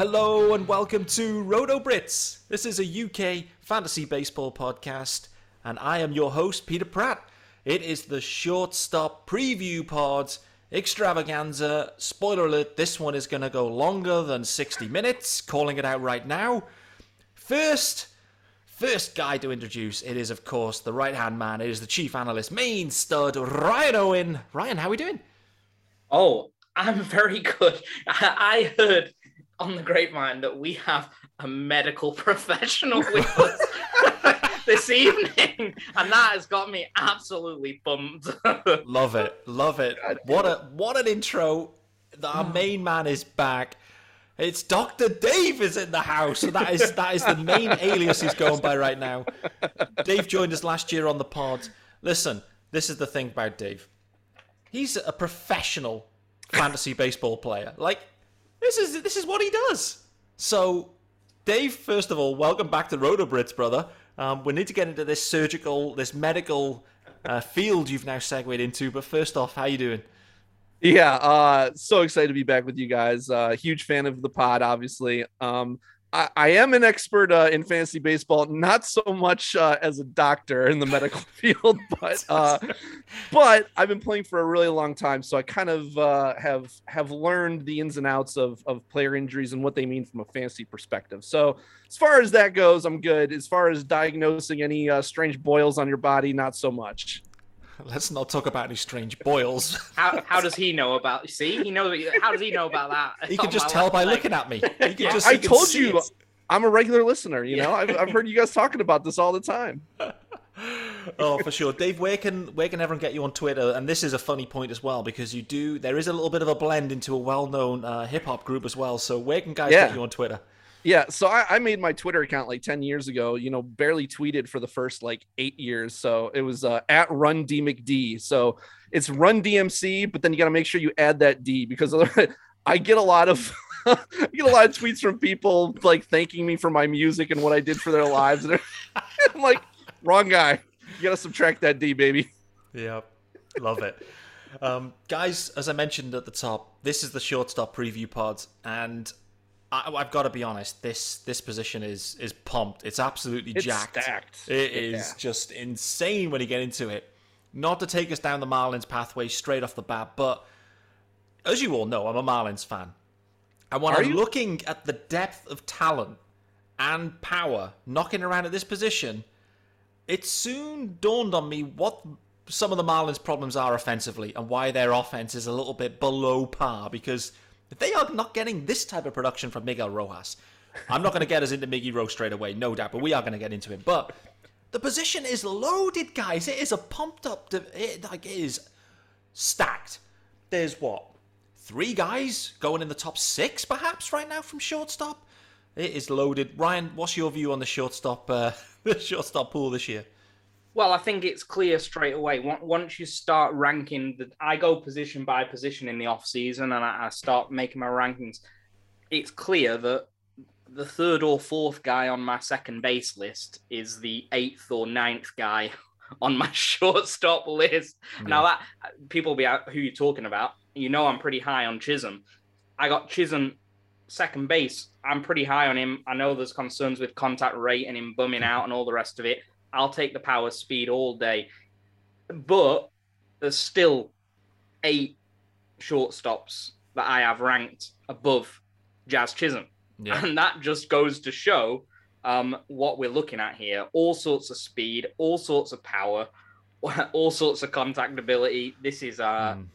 Hello and welcome to Roto Brits. This is a UK fantasy baseball podcast, and I am your host, Peter Pratt. It is the shortstop preview pod extravaganza. Spoiler alert, this one is going to go longer than 60 minutes, calling it out right now. First, first guy to introduce, it is, of course, the right hand man. It is the chief analyst, main stud, Ryan Owen. Ryan, how are we doing? Oh, I'm very good. I heard on the grapevine that we have a medical professional with us this evening, and that has got me absolutely bummed. love it, love it. What a what an intro! Our oh. main man is back. It's Doctor Dave is in the house, so that is that is the main alias he's going by right now. Dave joined us last year on the pod. Listen, this is the thing about Dave. He's a professional fantasy baseball player. Like this is this is what he does. So, Dave, first of all, welcome back to Roto Brits, brother. Um, we need to get into this surgical, this medical uh, field you've now segued into. But first off, how you doing? Yeah, uh, so excited to be back with you guys. Uh, huge fan of the pod, obviously. Um, I, I am an expert uh, in fantasy baseball, not so much uh, as a doctor in the medical field, but uh, but I've been playing for a really long time, so I kind of uh, have have learned the ins and outs of of player injuries and what they mean from a fantasy perspective. So as far as that goes, I'm good. As far as diagnosing any uh, strange boils on your body, not so much. Let's not talk about any strange boils. How, how does he know about? See, he knows. How does he know about that? He can just tell by looking at me. He can just, I he can told see you, it. I'm a regular listener. You know, I've, I've heard you guys talking about this all the time. oh, for sure, Dave. Where can where can everyone get you on Twitter? And this is a funny point as well because you do. There is a little bit of a blend into a well-known uh, hip hop group as well. So where can guys Yeah. get you on Twitter? Yeah, so I, I made my Twitter account like 10 years ago, you know, barely tweeted for the first like eight years. So it was uh, at run D McD. So it's run DMC, but then you got to make sure you add that D because I get a lot of. I get a lot of tweets from people like thanking me for my music and what I did for their lives. And I'm like, wrong guy. You got to subtract that D, baby. Yep, love it. Um, guys, as I mentioned at the top, this is the shortstop preview pod, and I, I've got to be honest. This this position is is pumped. It's absolutely It's jacked. stacked. It is Yeah. just insane when you get into it. Not to take us down the Marlins pathway straight off the bat, but as you all know, I'm a Marlins fan. And when Are I'm you? looking at the depth of talent and power knocking around at this position, it soon dawned on me what some of the Marlins' problems are offensively and why their offense is a little bit below par. Because if they are not getting this type of production from Miguel Rojas, I'm not going to get us into Miggy Rowe straight away, no doubt, but we are going to get into it. But the position is loaded, guys. It is a pumped up. It, like it is stacked. There's what three guys going in the top six, perhaps right now from shortstop. It is loaded. Ryan, what's your view on the shortstop uh, the shortstop pool this year? Well, I think it's clear straight away. Once you start ranking, the, I go position by position in the off season, and I, I start making my rankings. It's clear that the third or fourth guy on my second base list is the eighth or ninth guy on my shortstop list. Now that people will be out who you're talking about. You know, I'm pretty high on Chisholm. I got Chisholm second base. I'm pretty high on him. I know there's concerns with contact rate and him bumming hmm. out and all the rest of it. I'll take the power speed all day. But there's still eight shortstops that I have ranked above Jazz Chisholm. Yeah. And that just goes to show um, what we're looking at here. All sorts of speed, all sorts of power, all sorts of contact ability. This is uh Mm.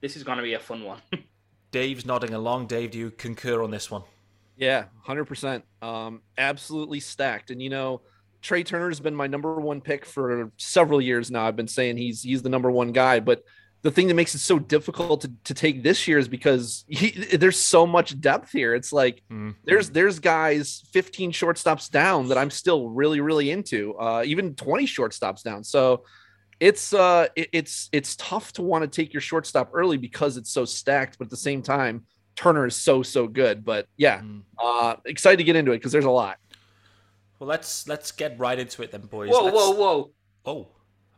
this is gonna be a fun one. Dave's nodding along. Dave, do you concur on this one? Yeah, hundred percent. Um, absolutely stacked. And you know, Trey Turner's been my number one pick for several years now. I've been saying he's he's the number one guy, but the thing that makes it so difficult to, to take this year is because he, there's so much depth here. It's like Mm. there's there's guys 15 shortstops down that I'm still really really into, uh, even 20 shortstops down. So it's uh it, it's it's tough to want to take your shortstop early because it's so stacked, but at the same time, Turner is so so good. But yeah, Mm. uh excited to get into it because there's a lot. Well, let's let's get right into it then, boys. Whoa, Let's- whoa, whoa! Oh,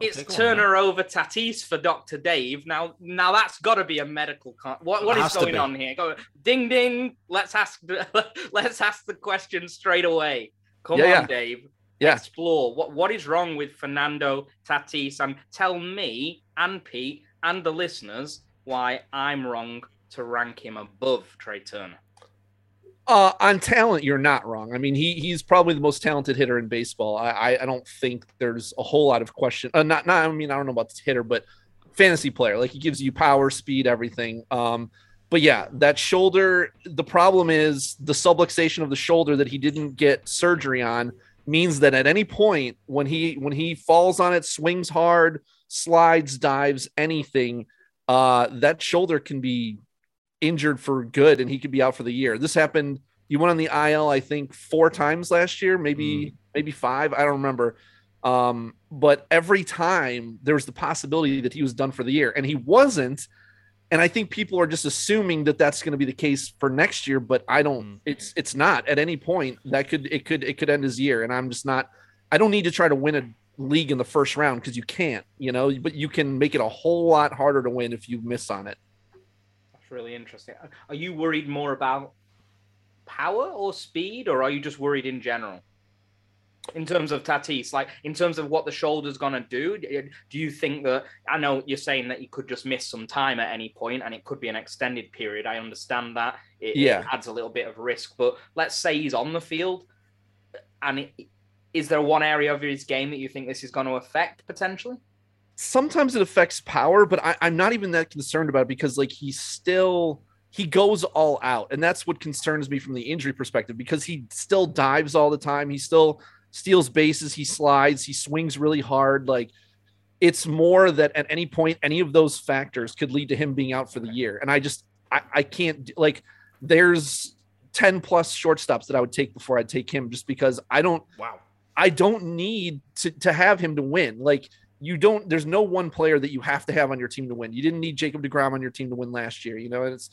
It's okay, go on, Turner over Tatis for Doctor Dave. Now, now that's got to be a medical. Con- what what It is has to going on here? Go, ding ding. Let's ask. Let's ask the question straight away. Come Yeah, on, yeah. Dave. Yeah. Explore what what is wrong with Fernando Tatis, and tell me and Pete and the listeners why I'm wrong to rank him above Trey Turner. Uh, on talent, you're not wrong. I mean, he he's probably the most talented hitter in baseball. I I, I don't think there's a whole lot of question. Uh, not not. I mean, I don't know about the hitter, but fantasy player. Like he gives you power, speed, everything. Um, but yeah, that shoulder. The problem is the subluxation of the shoulder that he didn't get surgery on means that at any point when he when he falls on it, swings hard, slides, dives, anything, uh, that shoulder can be injured for good and he could be out for the year. This happened. You went on the IL, I think, four times last year, maybe maybe five. I don't remember. Um, but every time there was the possibility that he was done for the year, and he wasn't. And I think people are just assuming that that's going to be the case for next year, but I don't. Mm. It's it's not. At any point, that could it could it could end his year, and I'm just not. I don't need to try to win a league in the first round because you can't, you know. But you can make it a whole lot harder to win if you miss on it. Really interesting. Uh, are you worried more about power or speed, or are you just worried in general? In terms of Tatis, like in terms of what the shoulder's gonna do, uh, do you think that? I know you're saying that he could just miss some time at any point, and it could be an extended period. I understand that. It, it Yeah. adds a little bit of risk, but let's say he's on the field, uh, and it, is there one area of his game that you think this is going to affect potentially? Sometimes it affects power, but I, I'm not even that concerned about it because like he still he goes all out, and that's what concerns me from the injury perspective because he still dives all the time. He still steals bases, he slides, he swings really hard. Like it's more that at any point, any of those factors could lead to him being out for the year. And I just I, I can't like there's 10 plus shortstops that I would take before I'd take him just because I don't wow. I don't need to, to have him to win. Like you don't, there's no one player that you have to have on your team to win. You didn't need Jacob DeGrom on your team to win last year, you know, and it's,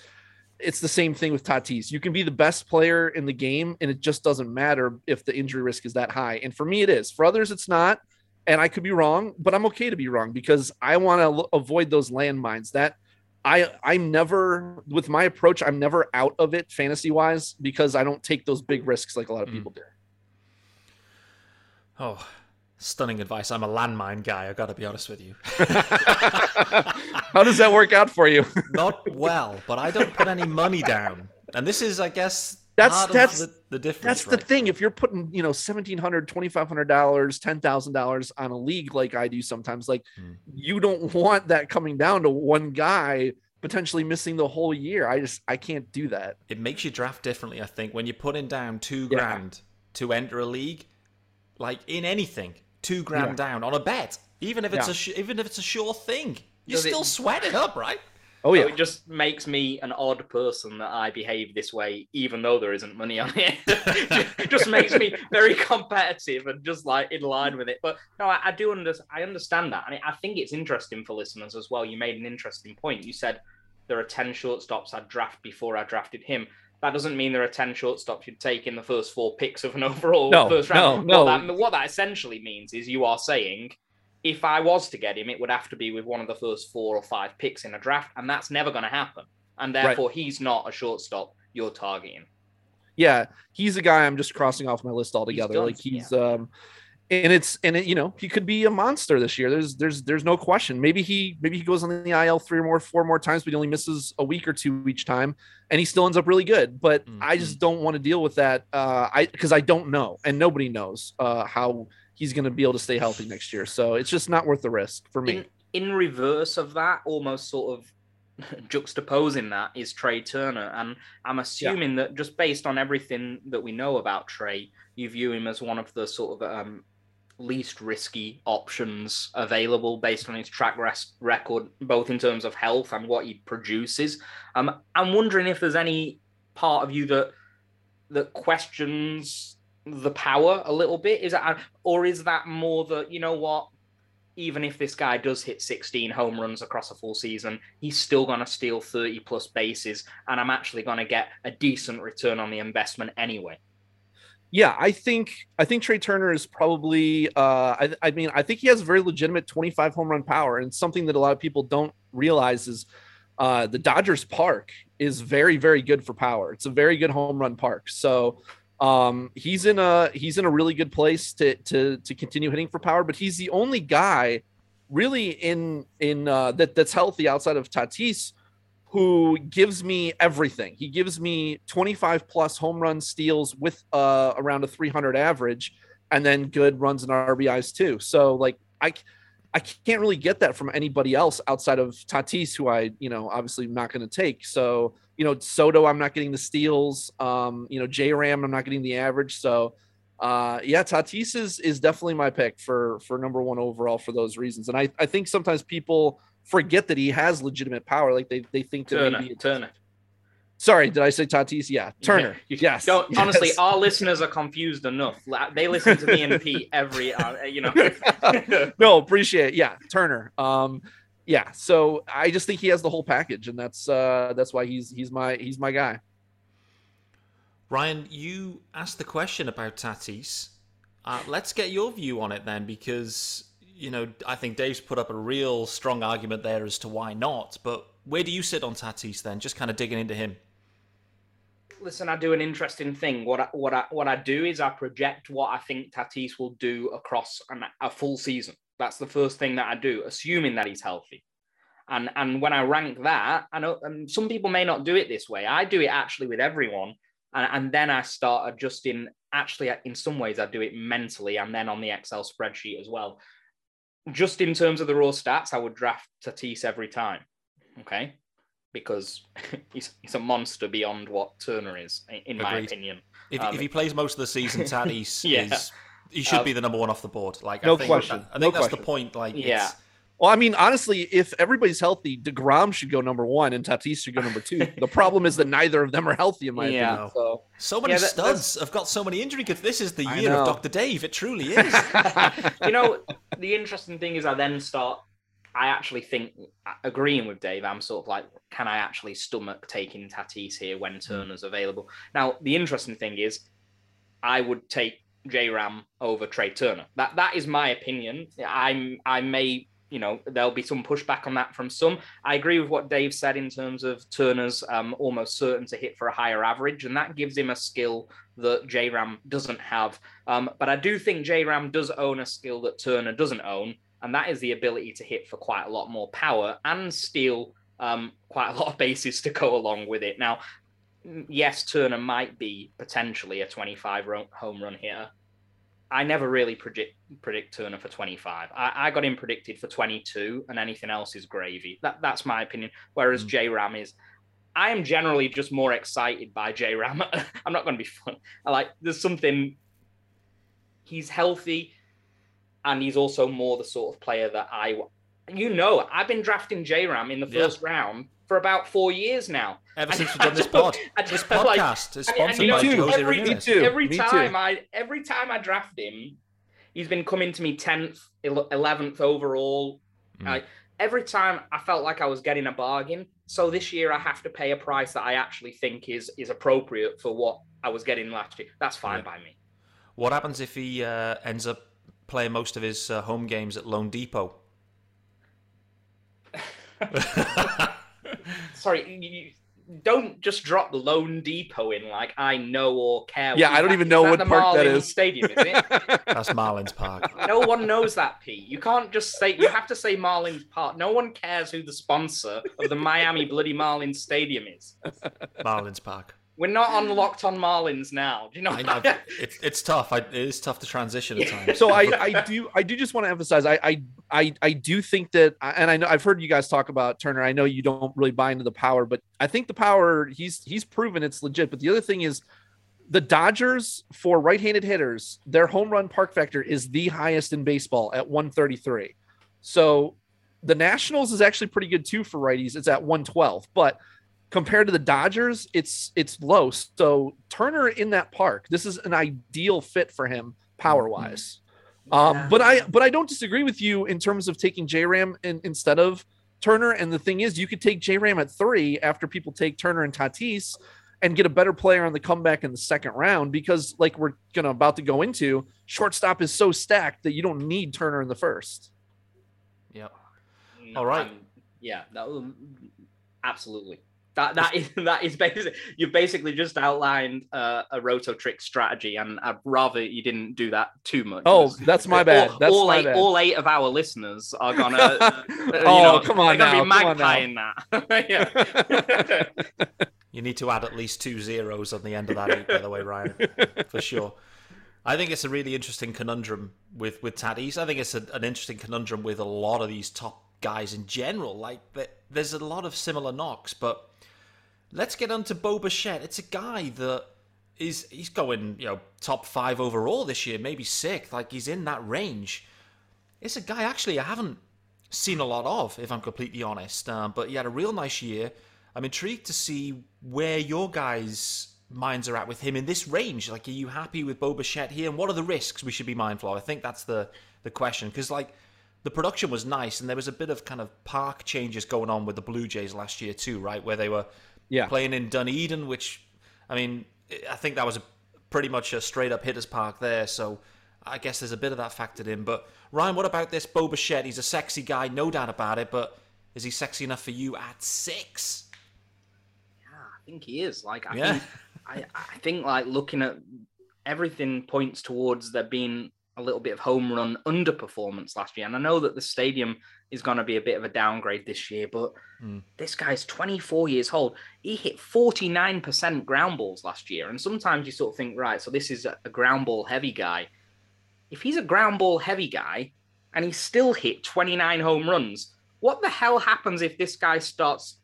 it's the same thing with Tatis. You can be the best player in the game and it just doesn't matter if the injury risk is that high. And for me, it is. For others, it's not. And I could be wrong, but I'm okay to be wrong because I want to lo- avoid those landmines. That I I'm never with my approach. I'm never out of it fantasy wise because I don't take those big risks like a lot of Mm. people do. Oh, stunning advice. I'm a landmine guy. I got to be honest with you. How does that work out for you? Not well, but I don't put any money down. And this is, I guess, That's- that's- the, the difference. That's the thing. If you're putting, you know, seventeen hundred, twenty five hundred dollars, ten thousand dollars on a league like I do sometimes, like Hmm. you don't want that coming down to one guy potentially missing the whole year. I just I can't do that. It makes you draft differently, I think. When you're putting down two Yeah. grand to enter a league, like in anything, two grand down on a bet, even if it's Yeah. a sh- even if it's a sure thing, you Does still sweat it up, right? Oh So yeah. it just makes me an odd person that I behave this way, even though there isn't money on it. It just makes me very competitive and just like in line with it. But no, I, I do under, I understand that, and I think it's interesting for listeners as well. You made an interesting point. You said there are ten shortstops I'd draft before I drafted him. That doesn't mean there are ten shortstops you'd take in the first four picks of an overall No, first round. no, What no. that, what that essentially means is you are saying if I was to get him, it would have to be with one of the first four or five picks in a draft, and that's never going to happen. And Right. therefore, he's not a shortstop you're targeting. yeah, he's a guy I'm just crossing off my list altogether. done, like he's um and it's and it, you know, he could be a monster this year. There's there's there's no question. Maybe he maybe he goes on the IL three or more four more times, but he only misses a week or two each time and he still ends up really good. But I just don't want to deal with that uh I because I don't know and nobody knows uh how he's going to be able to stay healthy next year. So it's just not worth the risk for me. In, in reverse of that, almost sort of juxtaposing that is Trey Turner. And I'm assuming that just based on everything that we know about Trey, you view him as one of the sort of um, least risky options available based on his track res- record, both in terms of health and what he produces. Um, I'm wondering if there's any part of you that that questions the power a little bit. Is that, or is that more that you know what? even if this guy does hit 16 home runs across a full season, he's still going to steal 30 plus bases, and I'm actually going to get a decent return on the investment anyway. Yeah, I think I think Trey Turner is probably. Uh, I, I mean, I think he has very legitimate 25 home run power, and something that a lot of people don't realize is uh, the Dodgers Park is very very good for power. It's a very good home run park. So um, he's in a he's in a really good place to to to continue hitting for power. But he's the only guy really in in uh, that that's healthy outside of Tatis who gives me everything. He gives me 25 plus home run steals with uh, around a 300 average, and then good runs and RBIs too. So like I, I can't really get that from anybody else outside of Tatis, who I you know obviously am not going to take. So you know Soto, I'm not getting the steals. Um, you know J Ram, I'm not getting the average. So uh yeah tatis is is definitely my pick for for number one overall for those reasons and i i think sometimes people forget that he has legitimate power. Like they, they think that Turner, maybe Turner. Sorry, did I say Tatis? Yeah, Turner. You- yes. Don't, yes. honestly, our listeners are confused enough. They listen to me and Pete every, uh, you know. no, appreciate it. Yeah, Turner. Um, yeah. So I just think he has the whole package, and that's uh that's why he's he's my he's my guy. Ryan, you asked the question about Tatis. Uh, let's get your view on it then, because you know I think Dave's put up a real strong argument there as to why not. But where do you sit on Tatis then? Just kind of digging into him. Listen, I do an interesting thing. What I, what I what I do is I project what I think Tatis will do across an, a full season. That's the first thing that I do, assuming that he's healthy. And and when I rank that, I know and some people may not do it this way. I do it actually with everyone, and, and then I start adjusting. Actually, in some ways, I do it mentally and then on the Excel spreadsheet as well. Just in terms of the raw stats, I would draft Tatis every time. Okay, because he's, he's a monster beyond what Turner is, in- in my opinion. If, Um, if he plays most of the season, Tatis Yeah. is he should Um, be the number one off the board. Like No I think, question. I No think that's question. the point. Like Yeah. it's, Well, I mean, honestly, if everybody's healthy, Degrom should go number one, and Tatis should go number two. the problem is that neither of them are healthy, in my Yeah. opinion. So so many Yeah, that- studs have got so many injury. Because this is the year of. Doctor Dave. It truly is. you know, the interesting thing is, I then start. I actually think, uh, agreeing with Dave, I'm sort of like, can I actually stomach taking Tatis here when hmm. Turner's available? Now, the interesting thing is, I would take J Ram over Trey Turner. That that is my opinion. I'm I may you know there'll be some pushback on that from some. I agree with what Dave said in terms of Turner's um, almost certain to hit for a higher average, and that gives him a skill that J Ram doesn't have. Um, but I do think J Ram does own a skill that Turner doesn't own, and that is the ability to hit for quite a lot more power and steal um, quite a lot of bases to go along with it. Now, mm, yes, Turner might be potentially a 25 home run hitter. I never really predict predict Turner for 25. I, I got him predicted for 22, and anything else is gravy. That that's my opinion. Whereas Mm. J Ram is, I am generally just more excited by J Ram. I'm not going to be fun. I like there's something. He's healthy, and he's also more the sort of player that I. You know, I've been drafting J Ram in the Yeah. first round for about four years now. Ever since we've done this pod, I this just felt like- podcast is and- and you know, by Me too. Jose every- Ramirez. too. every me too. time I every time I draft him, he's been coming to me tenth, eleventh overall. Mm. I, every time I felt like I was getting a bargain. So this year I have to pay a price that I actually think is is appropriate for what I was getting last year. That's fine Yeah. by me. What happens if he uh, ends up playing most of his uh, home games at loanDepot? Sorry, you, you- don't just drop loanDepot in like I know or care. Yeah, I don't that- even know what the park that Marlins is. Stadium, is it? That's Marlins Park. no one knows that, Pete. You can't just say you have to say Marlins Park. No one cares who the sponsor of the Miami Bloody Marlins Stadium is. Marlins Park. We're not on locked on Marlins now. Do you know? I know it's it's tough. I, it is tough to transition at times. so I, I do I do just want to emphasize I, I I I do think that and I know I've heard you guys talk about Turner. I know you don't really buy into the power, but I think the power he's he's proven it's legit. But the other thing is the Dodgers for right-handed hitters, their home run park factor is the highest in baseball at 133. So the Nationals is actually pretty good too for righties. It's at 112, but compared to the Dodgers, it's it's low. So Turner in that park, this is an ideal fit for him power wise. Um, but I but I don't disagree with you in terms of taking J Ram in, instead of Turner. And the thing is, you could take J Ram at three after people take Turner and Tatis and get a better player on the comeback in the second round because, like we're gonna about to go into, shortstop is so stacked that you don't need Turner in the first. Yep. All right. I'm- yeah, that will, absolutely. That that is that is basically you've basically just outlined uh, a roto trick strategy, and I'd rather you didn't do that too much. Oh, that's my bad. All, That's all my eight, bad. all eight of our listeners are gonna. uh, you Oh, know, come on they're gonna now, be come on now. magpieing that. You need to add at least two zeros on the end of that eight, by the way, Ryan, for sure. I think it's a really interesting conundrum with with Tatis. I think it's a, an interesting conundrum with a lot of these top guys in general. Like, there's a lot of similar knocks, but let's get on to Bo Bichette. It's a guy that is he's going, you know, top five overall this year, maybe sixth. Like he's in that range. It's a guy actually I haven't seen a lot of, if I'm completely honest. Um, but he had a real nice year. I'm intrigued to see where your guys' minds are at with him in this range. Like, are you happy with Bo Bichette here? And what are the risks we should be mindful of? I think that's the the question because like the production was nice and there was a bit of kind of park changes going on with the Blue Jays last year too, right? Where they were Yeah. playing in Dunedin, which I mean, I think that was a, pretty much a straight up hitters park there. So I guess there's a bit of that factored in. But Ryan, what about this Bo Bichette? He's a sexy guy, no doubt about it. But is he sexy enough for you at six? Yeah, I think he is. Like I Yeah. think I, I think like looking at everything points towards there being a little bit of home run underperformance last year. And I know that the stadium is going to be a bit of a downgrade this year, but Hmm. this guy's 24 years old. He hit 49% ground balls last year. And sometimes you sort of think, right, so this is a, a ground ball heavy guy. If he's a ground ball heavy guy and he still hit 29 home runs, what the hell happens if this guy starts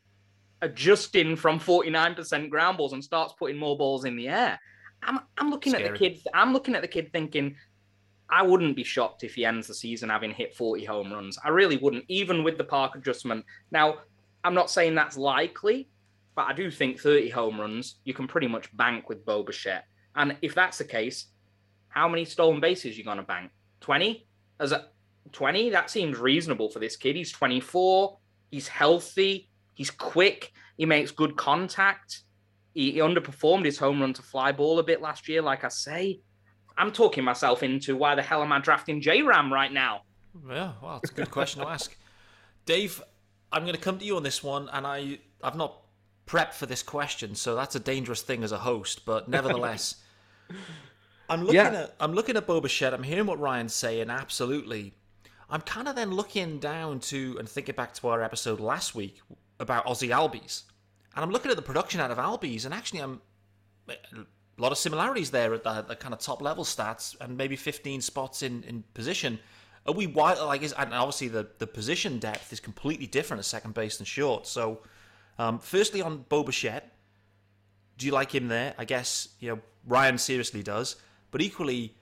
adjusting from 49% ground balls and starts putting more balls in the air. I'm I'm looking at the kid. I'm looking at the kid thinking, I wouldn't be shocked if he ends the season having hit 40 home runs. I really wouldn't, even with the park adjustment. Now, I'm not saying that's likely, but I do think 30 home runs you can pretty much bank with Bo. And if that's the case, how many stolen bases you gonna bank? 20? As a 20? That seems reasonable for this kid. He's 24. He's healthy. He's quick. He makes good contact. He, he underperformed his home run to fly ball a bit last year, like I say. I'm talking myself into why the hell am I drafting J Ram right now? Yeah, well, it's a good question to ask. Dave, I'm going to come to you on this one, and I I've not prepped for this question, so that's a dangerous thing as a host. But nevertheless, I'm looking Yeah. at I'm looking at Bo Bichette. I'm hearing what Ryan's saying. Absolutely, I'm kind of then looking down to and thinking back to our episode last week about Ozzie Albies, and I'm looking at the production out of Albies, and actually I'm a lot of similarities there at the, the kind of top level stats and maybe 15 spots in, in position. Are we wide? Like, is, and obviously the, the position depth is completely different at second base and short. So, um, firstly on Bo do you like him there? I guess you know Ryan seriously does, but equally,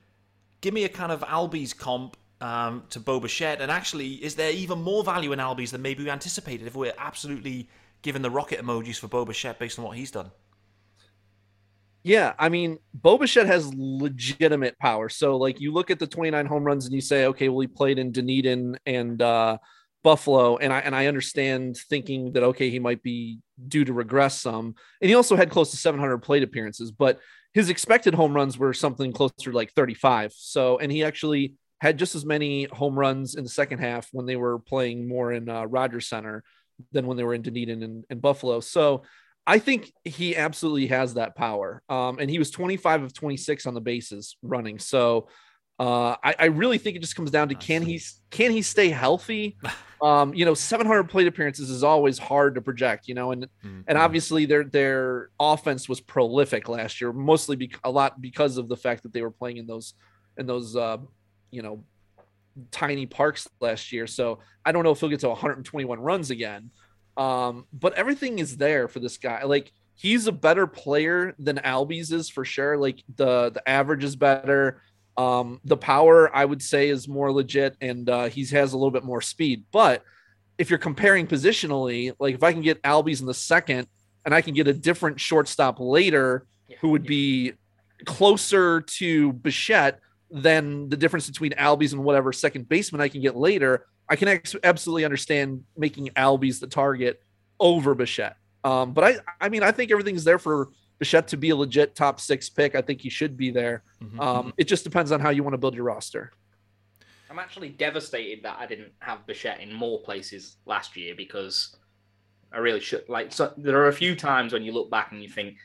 give me a kind of Albies comp um, to Bo. And actually, is there even more value in Albies than maybe we anticipated if we're absolutely giving the rocket emojis for Bo based on what he's done? Yeah, I mean, Bo Bichette has legitimate power. So, like, you look at the 29 home runs and you say, okay, well, he played in Dunedin and uh, Buffalo, and I and I understand thinking that okay, he might be due to regress some, and he also had close to 700 plate appearances, but his expected home runs were something closer to like 35. So, and he actually had just as many home runs in the second half when they were playing more in uh, Rogers Center than when they were in Dunedin and, and Buffalo. So. I think he absolutely has that power. Um, and he was 25 of 26 on the bases running. So uh, I, I really think it just comes down to can he can he stay healthy? Um, you know, 700 plate appearances is always hard to project. You know, and and obviously their their offense was prolific last year, mostly be, a lot because of the fact that they were playing in those in those uh, you know tiny parks last year. So I don't know if he'll get to 121 runs again. Um, but everything is there for this guy. Like he's a better player than Albies is for sure. Like the the average is better. Um, the power I would say is more legit, and uh, he has a little bit more speed. But if you're comparing positionally, like if I can get Albies in the second, and I can get a different shortstop later, who would be closer to Bichette, than the difference between Albies and whatever second baseman I can get later, I can ex- absolutely understand making Albies the target over Bichette. Um, but I, I mean, I think everything's there for Bichette to be a legit top six pick. I think he should be there. Mhm, Um, mhm. it just depends on how you want to build your roster. I'm actually devastated that I didn't have Bichette in more places last year because I really should. Like, so there are a few times when you look back and you think,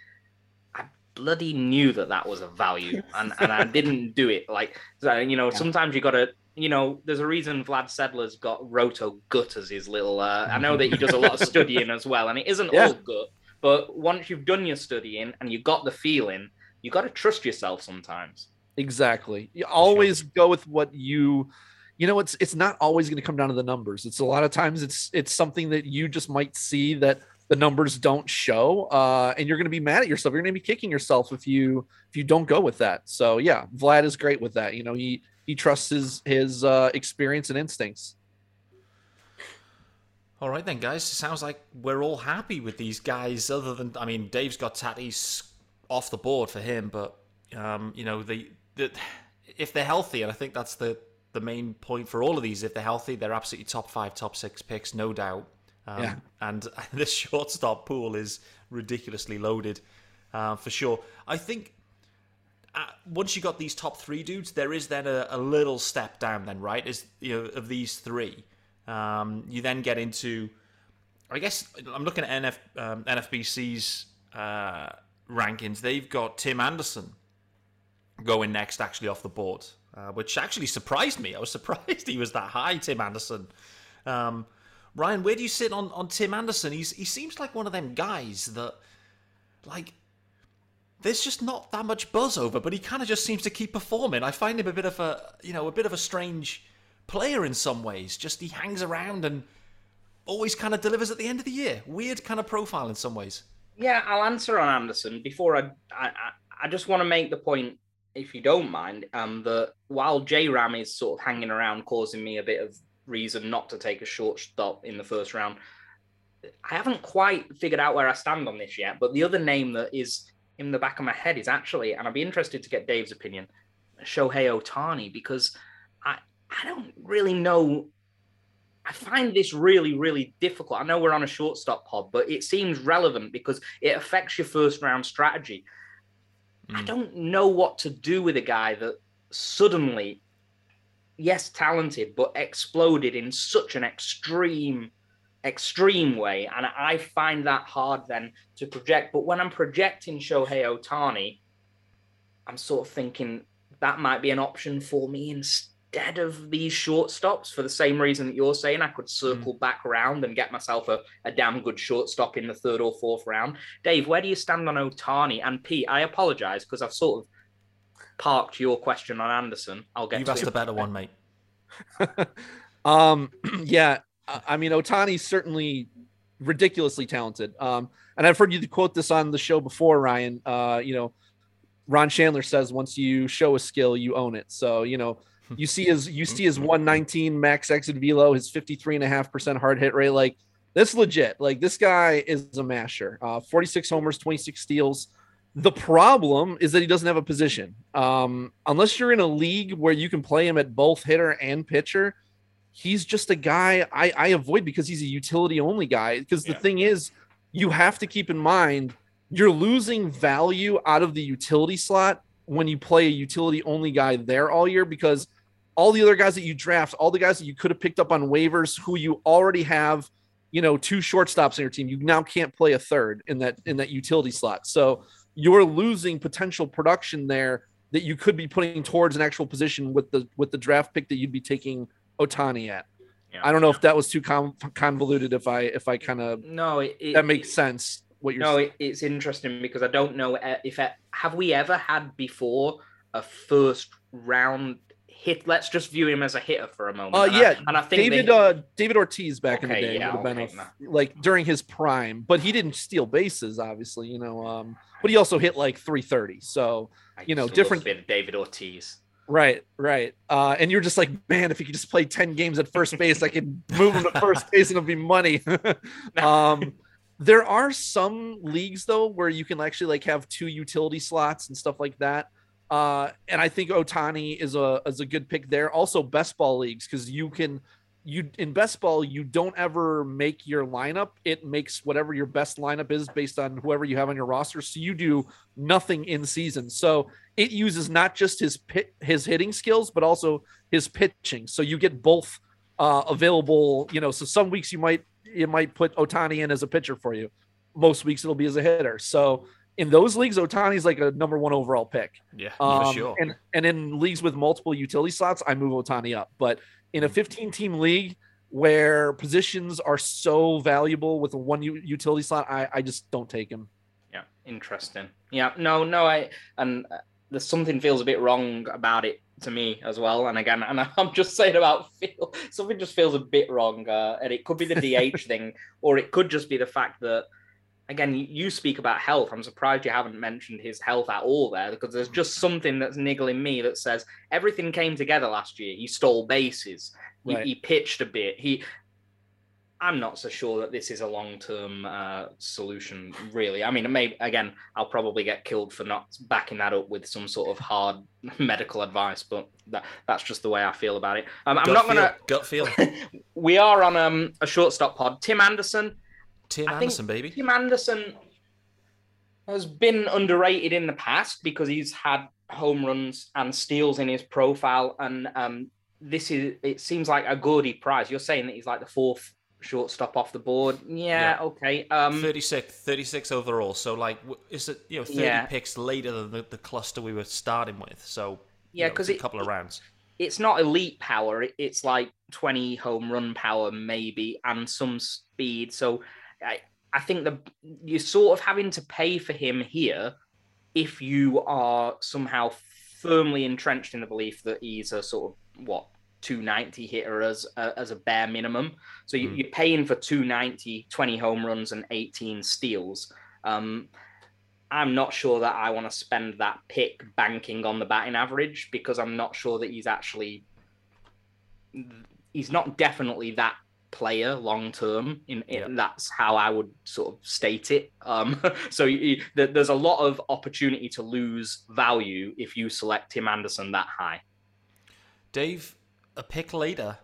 I bloody knew that that was a value, and, and I didn't do it. Like, so, you know, sometimes you got to. You know, there's a reason Vlad Sedler's got Roto Gut as his little. Uh, I know that he does a lot of studying as well, and it isn't Yeah. all gut. But once you've done your studying and you got the feeling, you got to trust yourself sometimes. Exactly. You always go with what you you know it's it's not always going to come down to the numbers. It's a lot of times it's it's something that you just might see that the numbers don't show uh and you're going to be mad at yourself. You're going to be kicking yourself if you if you don't go with that. So yeah, Vlad is great with that. You know, he he trusts his his uh experience and instincts. All right then, guys. Sounds like we're all happy with these guys. Other than, I mean, Dave's got Tatis off the board for him, but um, you know, the, the if they're healthy, and I think that's the the main point for all of these. If they're healthy, they're absolutely top five, top six picks, no doubt. Um, Yeah. And this shortstop pool is ridiculously loaded, uh, for sure. I think uh, once you got these top three dudes, there is then a, a little step down. Then, right? Is you know of these three, um, you then get into. I guess I'm looking at NF, um, NFBC's uh, rankings. They've got Tim Anderson going next, actually off the board, uh, which actually surprised me. I was surprised he was that high, Tim Anderson. Um, Ryan, where do you sit on, on Tim Anderson? He's he seems like one of them guys that, like, there's just not that much buzz over, but he kind of just seems to keep performing. I find him a bit of a, you know, a bit of a strange player in some ways. Just he hangs around and always kind of delivers at the end of the year. Weird kind of profile in some ways. Yeah, I'll answer on Anderson. Before I, I, I- just want to make the point, if you don't mind, um, that while J Ram is sort of hanging around, causing me a bit of reason not to take a short stop in the first round, I haven't quite figured out where I stand on this yet. But the other name that is in the back of my head is actually, and I'd be interested to get Dave's opinion, Shohei Ohtani, because I, I don't really know I find this really, really difficult. I know we're on a shortstop pod, but it seems relevant because it affects your first round strategy. I Mm. don't know what to do with a guy that suddenly, yes, talented, but exploded in such an extreme, extreme way. And I find that hard then to project. But when I'm projecting Shohei Ohtani, I'm sort of thinking that might be an option for me instead of these shortstops for the same reason that you're saying. I could circle back around and get myself a, a damn good shortstop in the third or fourth round. Dave, where do you stand on Ohtani? And Pete, I apologize because I've sort of parked your question on Anderson. I'll get You've to asked him. a better one, mate. Um, yeah, I mean, Ohtani's certainly ridiculously talented. Um, and I've heard you quote this on the show before, Ryan. Uh, you know, Ron Shandler says once you show a skill, you own it. So, you know, you see his you see his 119 max exit velo, his 53 and a half percent hard hit rate. Like that's legit. Like this guy is a masher. Uh, 46 homers, 26 steals. The problem is that he doesn't have a position. Um, unless you're in a league where you can play him at both hitter and pitcher, he's just a guy I, I avoid because he's a utility only guy. Because the Yeah. thing is, you have to keep in mind you're losing value out of the utility slot when you play a utility only guy there all year because all the other guys that you draft, all the guys that you could have picked up on waivers who you already have, you know, two shortstops in your team, you now can't play a third in that in that utility slot. So you're losing potential production there that you could be putting towards an actual position with the with the draft pick that you'd be taking Ohtani at. Yeah. I don't know if that was too convoluted. If I if I kind of No, it, it, that makes sense. What you're No, saying. it, it's interesting because I don't know if have we ever had before a first round hit. Let's just view him as a hitter for a moment. Uh, and I- yeah, and I think David that- uh, David Ortiz back in the day yeah, would have been a, like during his prime, but he didn't steal bases, obviously, you know. Um, but he also hit like 330. So I you know, used to love different- bit of David Ortiz. Right, right. Uh, and you're just like, man, if he could just play 10 games at first base, I could move him to first base and it'll be money. um, there are some leagues though where you can actually like have two utility slots and stuff like that. Uh, and I think Ohtani is a is a good pick there. Also, best ball leagues because you can you in best ball you don't ever make your lineup. It makes whatever your best lineup is based on whoever you have on your roster. So you do nothing in season. So it uses not just his pit his hitting skills but also his pitching. So you get both uh, available. You know, so some weeks you might you might put ohtani in as a pitcher for you. Most weeks it'll be as a hitter. So in those leagues, Ohtani's like a number one overall pick. Yeah, Um, for sure. And and in leagues with multiple utility slots, I move Ohtani up. But in a 15 team league where positions are so valuable with a one utility slot, I, I just don't take him. Yeah, interesting. Yeah, no, no, I and uh, there's something feels a bit wrong about it to me as well. And again, and I'm just saying about feel something just feels a bit wrong, uh, and it could be the DH thing, or it could just be the fact that. Again, you- speak about health. I'm surprised you haven't mentioned his health at all there because there's just something that's niggling me that says everything came together last year. He stole bases. He, Right. he pitched a bit. He I'm not so sure that this is a long-term uh, solution, really. I mean, it may again, I'll probably get killed for not backing that up with some sort of hard medical advice, but that, that's just the way I feel about it. Um, I'm gut not feel, gonna. gut feel. We are on um, a shortstop pod. Tim Anderson. Tim I think- Anderson, baby. Tim Anderson has been underrated in the past because he's had home runs and steals in his profile, and um, this is it seems like a gaudy prize. You're saying that he's like the fourth shortstop off the board. Yeah, Yeah. okay. Um, 36, 36 overall. So like, is it you know thirty Yeah. picks later than the, the cluster we were starting with? So yeah, because it's it, a couple of rounds. it's not elite power. It's like 20 home run power, maybe, and some speed. So I, I think the you're sort of having to pay for him here if you are somehow firmly entrenched in the belief that he's a sort of what 290 hitter as a, as a bare minimum. So you, Mm. you're paying for 290, 20 home runs, and 18 steals. Um, I'm not sure that I want to spend that pick banking on the batting average because I'm not sure that he's actually he's not definitely that player long term in, in Yeah. that's how I would sort of state it um so you, there's a lot of opportunity to lose value if you select Tim Anderson that high Dave, a pick later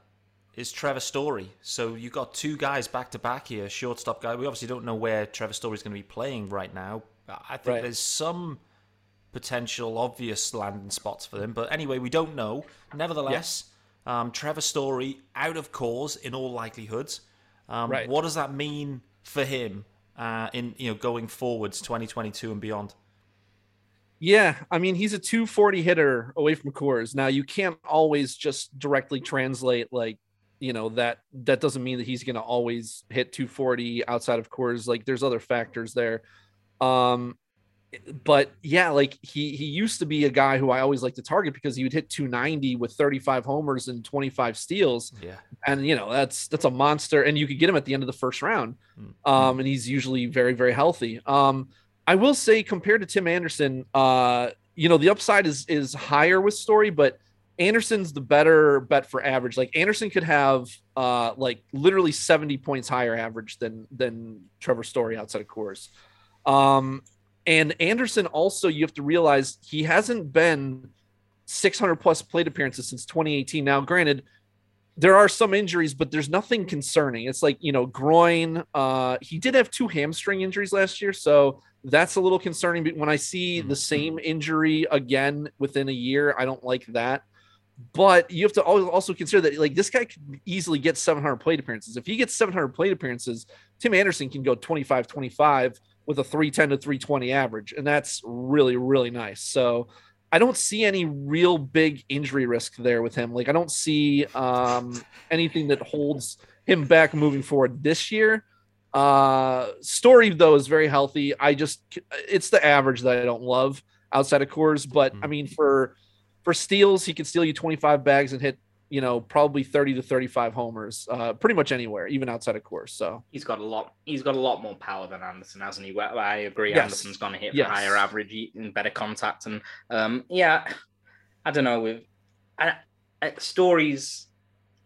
is Trevor Story. So you've got two guys back to back here, shortstop guy. We obviously don't know where Trevor Story is going to be playing right now. I think Right. there's some potential obvious landing spots for them, but anyway, we don't know. Nevertheless, um, Trevor Story out of Coors in all likelihoods. Um, Right. What does that mean for him uh, in you know going forwards 2022 and beyond? Yeah, I mean he's a 240 hitter away from Coors. Now you can't always just directly translate like you know that that doesn't mean that he's going to always hit 240 outside of Coors. Like there's other factors there. Um but yeah, like he he used to be a guy who I always like to target because he would hit 290 with 35 homers and 25 steals Yeah. and you know that's that's a monster and you could get him at the end of the first round Mm. um and he's usually very very healthy um i will say compared to tim anderson uh you know the upside is is higher with story but anderson's the better bet for average like anderson could have uh like literally 70 points higher average than than trevor story outside of Coors um and anderson also you have to realize he hasn't been 600 plus plate appearances since 2018 now granted there are some injuries, but there's nothing concerning. It's like, you know, groin. Uh, he did have two hamstring injuries last year, so that's a little concerning. But when I see the same injury again within a year, I don't like that. But you have to al- also consider that like this guy could easily get 700 plate appearances. If he gets 700 plate appearances, Tim Anderson can go 25 25 with a 310 to 320 average, and that's really really nice. So I don't see any real big injury risk there with him. Like I don't see um, anything that holds him back moving forward this year. Uh, Story though is very healthy. I just it's the average that I don't love outside of Coors, but I mean for for steals he can steal you 25 bags and hit you know probably 30 to 35 homers uh, pretty much anywhere, even outside of Coors. So he's got a lot he's got a lot more power than Anderson hasn't he Well, I agree Yes. Anderson's going to hit Yes. higher average and better contact and um yeah I don't know with I, I, stories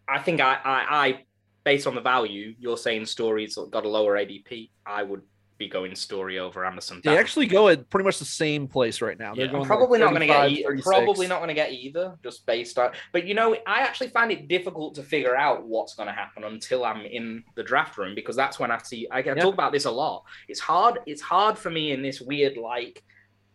I think I, I I based on the value you're saying Story's got a lower ADP I would be going Story over Amazon. They actually go at pretty much the same place right now. They're Yeah. going like probably not going to get 35, e- probably not going to get either just based on but you know i actually find it difficult to figure out what's going to happen until i'm in the draft room because that's when i see i, I Yeah. talk about this a lot it's hard it's hard for me in this weird like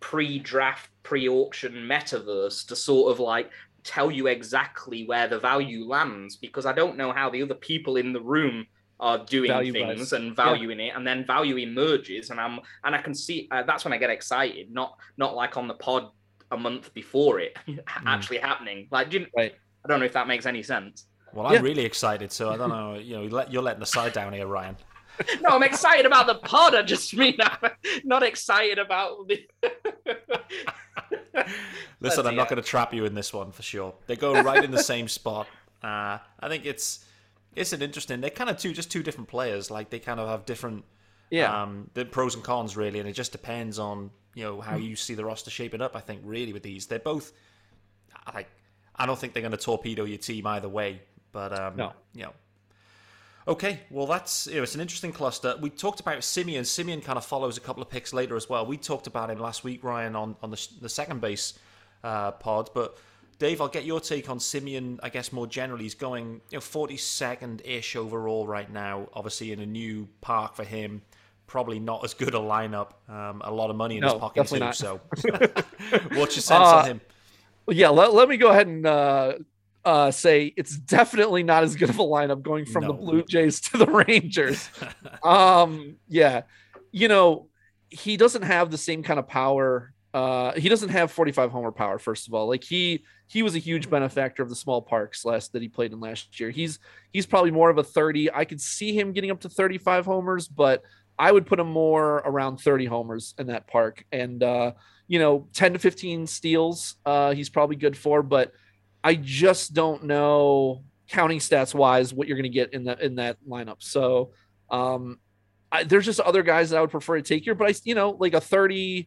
pre-draft pre-auction metaverse to sort of like tell you exactly where the value lands because i don't know how the other people in the room are doing Value things buys. and valuing it and then value emerges and i'm and i can see uh, that's when i get excited not not like on the pod a month before it actually happening like do you, Right. i don't know if that makes any sense Well, I'm Yeah. really excited, so I don't know. You know, you're letting the side down here, Ryan. no i'm excited about the pod i just mean i'm not excited about the Listen, I'm not going to trap you in this one for sure. They go right in the same spot. Uh, I think it's it's an interesting. They're kind of two, just two different players. Like they kind of have different, Yeah. um, the pros and cons really, and it just depends on you know how you see the roster shaping up. I think really with these, they're both like I don't think they're going to torpedo your team either way. But um, No. you know. Okay, well that's you know, it's an interesting cluster. We talked about Semien. Semien kind of follows a couple of picks later as well. We talked about him last week, Ryan, on on the, the second base uh, pod. But Dave, I'll get your take on Semien. I guess more generally, he's going you know forty second ish overall right now. Obviously, in a new park for him. Probably not as good a lineup. Um, a lot of money in his pocket too. definitely So, what's your sense Uh, on him? yeah, let, let me go ahead and uh, uh, say it's definitely not as good of a lineup going from the Blue Jays to the Rangers. um, yeah, you know, he doesn't have the same kind of power. Uh, he doesn't have 45 homer power. First of all, like he he was a huge benefactor of the small parks last that he played in last year. He's he's probably more of a 30. I could see him getting up to 35 homers, but I would put him more around 30 homers in that park. And uh, you know, 10 to 15 steals, uh, he's probably good for, but I just don't know counting stats wise what you're going to get in that in that lineup. So um, I, there's just other guys that I would prefer to take here, but I, you know, like a 30, tw-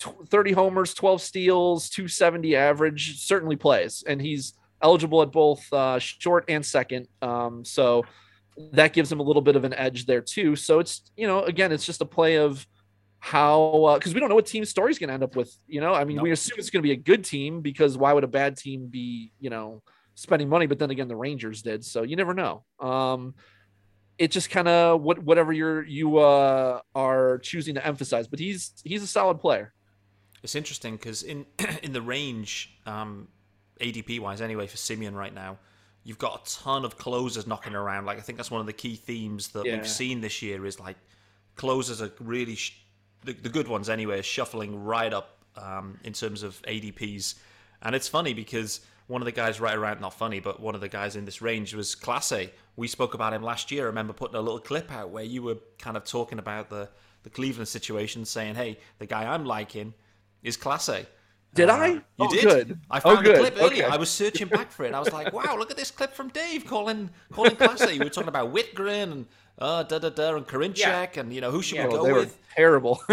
30 homers, 12 steals, 270 average certainly plays, and he's eligible at both uh, short and second. Um, so that gives him a little bit of an edge there too. So it's you know, again, it's just a play of how because we don't know what team Story's going to end up with. You know, I mean, No. we assume it's going to be a good team because why would a bad team be you know spending money? But then again, the Rangers did, so you never know. Um, it just kind of what whatever you're you uh, are choosing to emphasize. But he's he's a solid player. It's interesting because in in the range, um, ADP wise, anyway, for Semien right now, you've got a ton of closers knocking around. Like I think that's one of the key themes that Yeah. we've seen this year is like closers are really sh- the, the good ones anyway, are shuffling right up um, in terms of ADPs. And it's funny because one of the guys right around, not funny, but one of the guys in this range was Clase. We spoke about him last year. I remember putting a little clip out where you were kind of talking about the, the Cleveland situation, saying, hey, the guy I'm liking is Clase. Did Uh, I? You Oh, did. good. I Oh, found the good. clip earlier. Okay. I was searching back for it. I was like, "Wow, look at this clip from Dave calling calling Clase." We were talking about Wittgren and uh, da da da and Karinchak, and you know who should Yeah. we Oh, go they were with? terrible.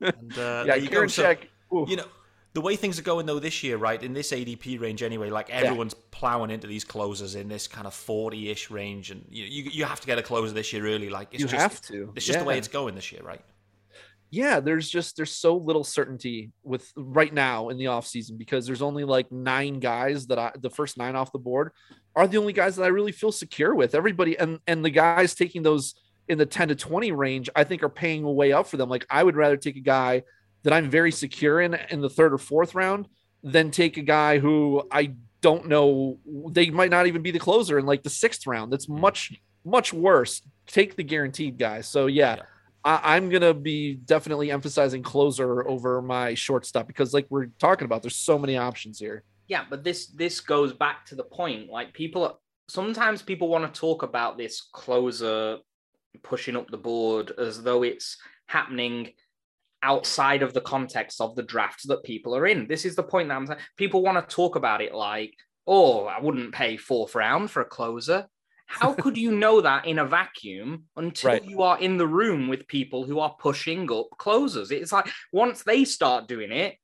And uh, yeah, you go. So, Karinchak, you know, the way things are going though this year, right? In this ADP range, anyway, like everyone's plowing into these closers in this kind of forty-ish range, and you you, you have to get a closer this year early. Like it's you just have to. it's just the way it's going this year, right? Yeah there's just there's so little certainty with right now in the offseason because there's only like nine guys that i the first nine off the board are the only guys that i really feel secure with. Everybody and and the guys taking those in the 10 to 20 range i think are paying way up for them. Like i would rather take a guy that i'm very secure in in the third or fourth round than take a guy who i don't know they might not even be the closer in like the sixth round. That's much much worse. Take the guaranteed guy so yeah, Yeah. I, I'm gonna be definitely emphasizing closer over my shortstop because, like we're talking about, there's so many options here. yeah but this this goes back to the point like people sometimes people want to talk about this closer pushing up the board as though it's happening outside of the context of the draft that people are in this is the point that i'm saying people want to talk about it like oh i wouldn't pay fourth round for a closer how could you know that in a vacuum until Right. you are in the room with people who are pushing up closers it's like once they start doing it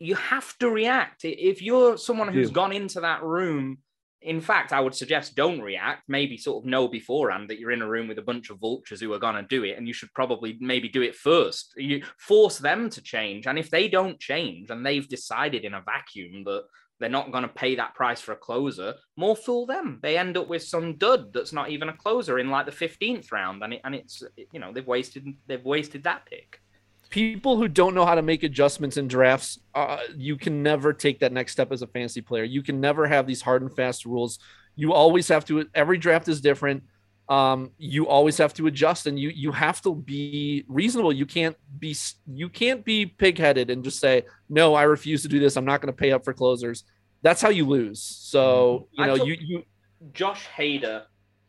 you have to react. If you're someone who's do. gone into that room in fact, I would suggest don't react. Maybe sort of know beforehand that you're in a room with a bunch of vultures who are going to do it, and you should probably maybe do it first. You force them to change, and if they don't change and they've decided in a vacuum that they're not going to pay that price for a closer, more fool them. They end up with some dud that's not even a closer in like the 15th round, and it, and it's you know they've wasted they've wasted that pick people who don't know how to make adjustments in drafts, uh, you can never take that next step as a fantasy player. You can never have these hard and fast rules. You always have to. Every draft is different. Um, you always have to adjust, and you you have to be reasonable. You can't be you can't be pigheaded and just say no. I refuse to do this. I'm not going to pay up for closers. That's how you lose. So you know you you Josh Hader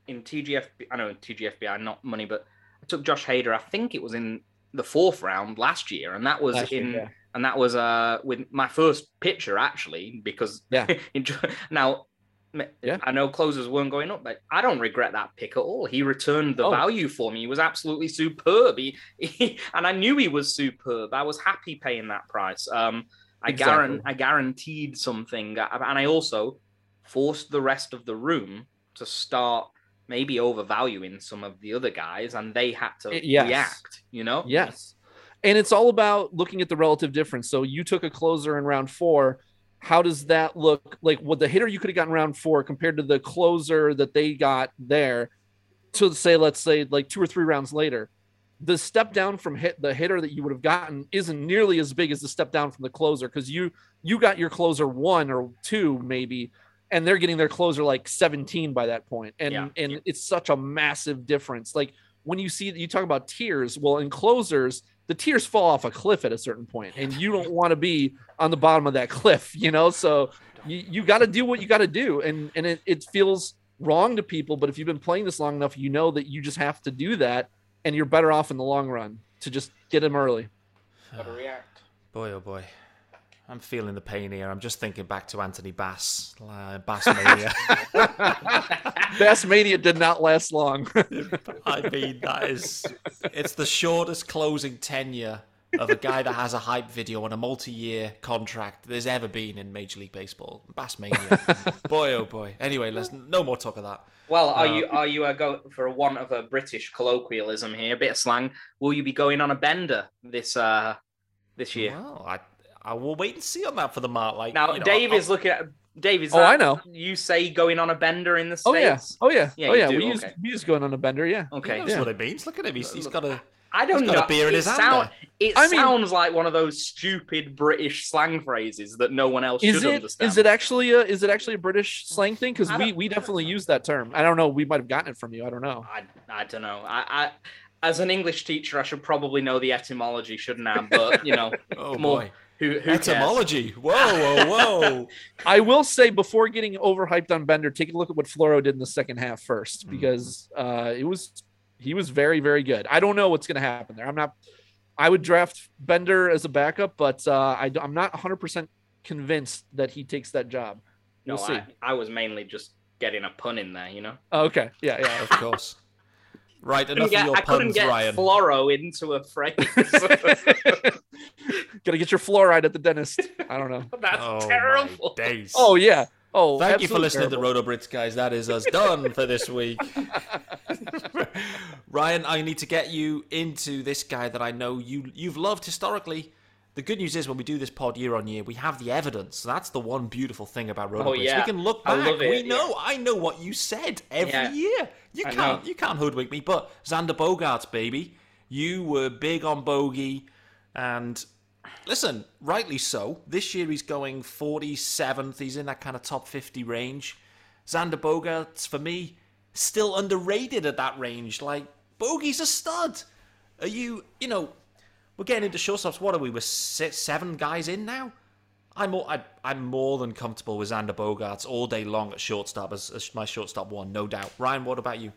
in TGF. I know TGFBI not money, but I took Josh Hader. I think it was in the fourth round last year, and that was last in year, yeah. and that was uh with my first pitcher actually because yeah now yeah. I know closers weren't going up, but I don't regret that pick at all. He returned the oh. value for me. He was absolutely superb. He, he, and I knew he was superb. I was happy paying that price. Um, I, exactly. I guaranteed something, and I also forced the rest of the room to start maybe overvaluing some of the other guys and they had to yes. react, you know? Yes. And it's all about looking at the relative difference. So you took a closer in round four. How does that look like what the hitter you could have gotten round four compared to the closer that they got there to say, let's say like two or three rounds later? The step down from hit the hitter that you would have gotten isn't nearly as big as the step down from the closer because you you got your closer one or two maybe and they're getting their closer like 17 by that point and yeah. and it's such a massive difference like when you see you talk about tiers well in closers the tiers fall off a cliff at a certain point and you don't want to be on the bottom of that cliff you know? So you, you got to do what you got to do and and it, it feels wrong to people but if you've been playing this long enough you know that you just have to do that and you're better off in the long run to just get them early. React. Boy oh boy I'm feeling the pain here. I'm just thinking back to Anthony Bass, uh, Bass Mania. Bass Mania did not last long. I mean, that is, it's the shortest closing tenure of a guy that has a hype video on a multi-year contract there's ever been in Major League Baseball. Bass Mania, boy oh boy. Anyway, let's no more talk of that. Well, are uh, you are you a go for a want of a British colloquialism here, a bit of slang? Will you be going on a bender this uh this year? Well, I I will wait and see on that for the mark. Like now, you know, Dave I'll, is looking at Dave. Is oh, I know. You say going on a bender in the states? Oh yeah, oh yeah, yeah. Oh yeah. We use we use going on a bender. Yeah. Okay. That's yeah. what it means. Look at him. He's, he's got a. I don't know. a beer in his sound, hand. It I sounds mean, like one of those stupid British slang phrases that no one else is should it, understand. Is it actually a is it actually a British slang thing? Because we we definitely use that term. I don't know. We might have gotten it from you. I don't know. I, I don't know. I, I as an English teacher, I should probably know the etymology, shouldn't I? But you know, oh more, boy. Who, who etymology? Whoa, whoa, whoa! I will say before getting overhyped on Bender, take a look at what Floro did in the second half first, mm. because uh, it was he was very, very good. I don't know what's going to happen there. I'm not. I would draft Bender as a backup, but uh, I, am not 100 percent convinced that he takes that job. We'll no, I, I was mainly just getting a pun in there, you know. Oh, okay, yeah, yeah, of course. Right, enough get, of your I puns, get Ryan. Floro into a phrase. Gotta get your fluoride at the dentist. I don't know. That's oh, terrible. days. Oh yeah. Oh, thank you for listening terrible. to Roto Brits, guys. That is us done for this week. Ryan, I need to get you into this guy that I know you you've loved historically. The good news is when we do this pod year on year, we have the evidence. That's the one beautiful thing about Roto oh, yeah. We can look back. we know. Yeah. I know what you said every yeah. year. You I can't. Know. You can't hoodwink me. But Xander Bogaerts, baby, you were big on bogey, and listen, rightly so. This year he's going 47th. He's in that kind of top 50 range. Xander Bogaerts, for me, still underrated at that range. Like, Bogey's a stud. Are you, you know, we're getting into shortstops. What are we? We're six, seven guys in now. I'm more, I, am more than comfortable with Xander Bogaerts all day long at shortstop as, as my shortstop one, no doubt. Ryan, what about you?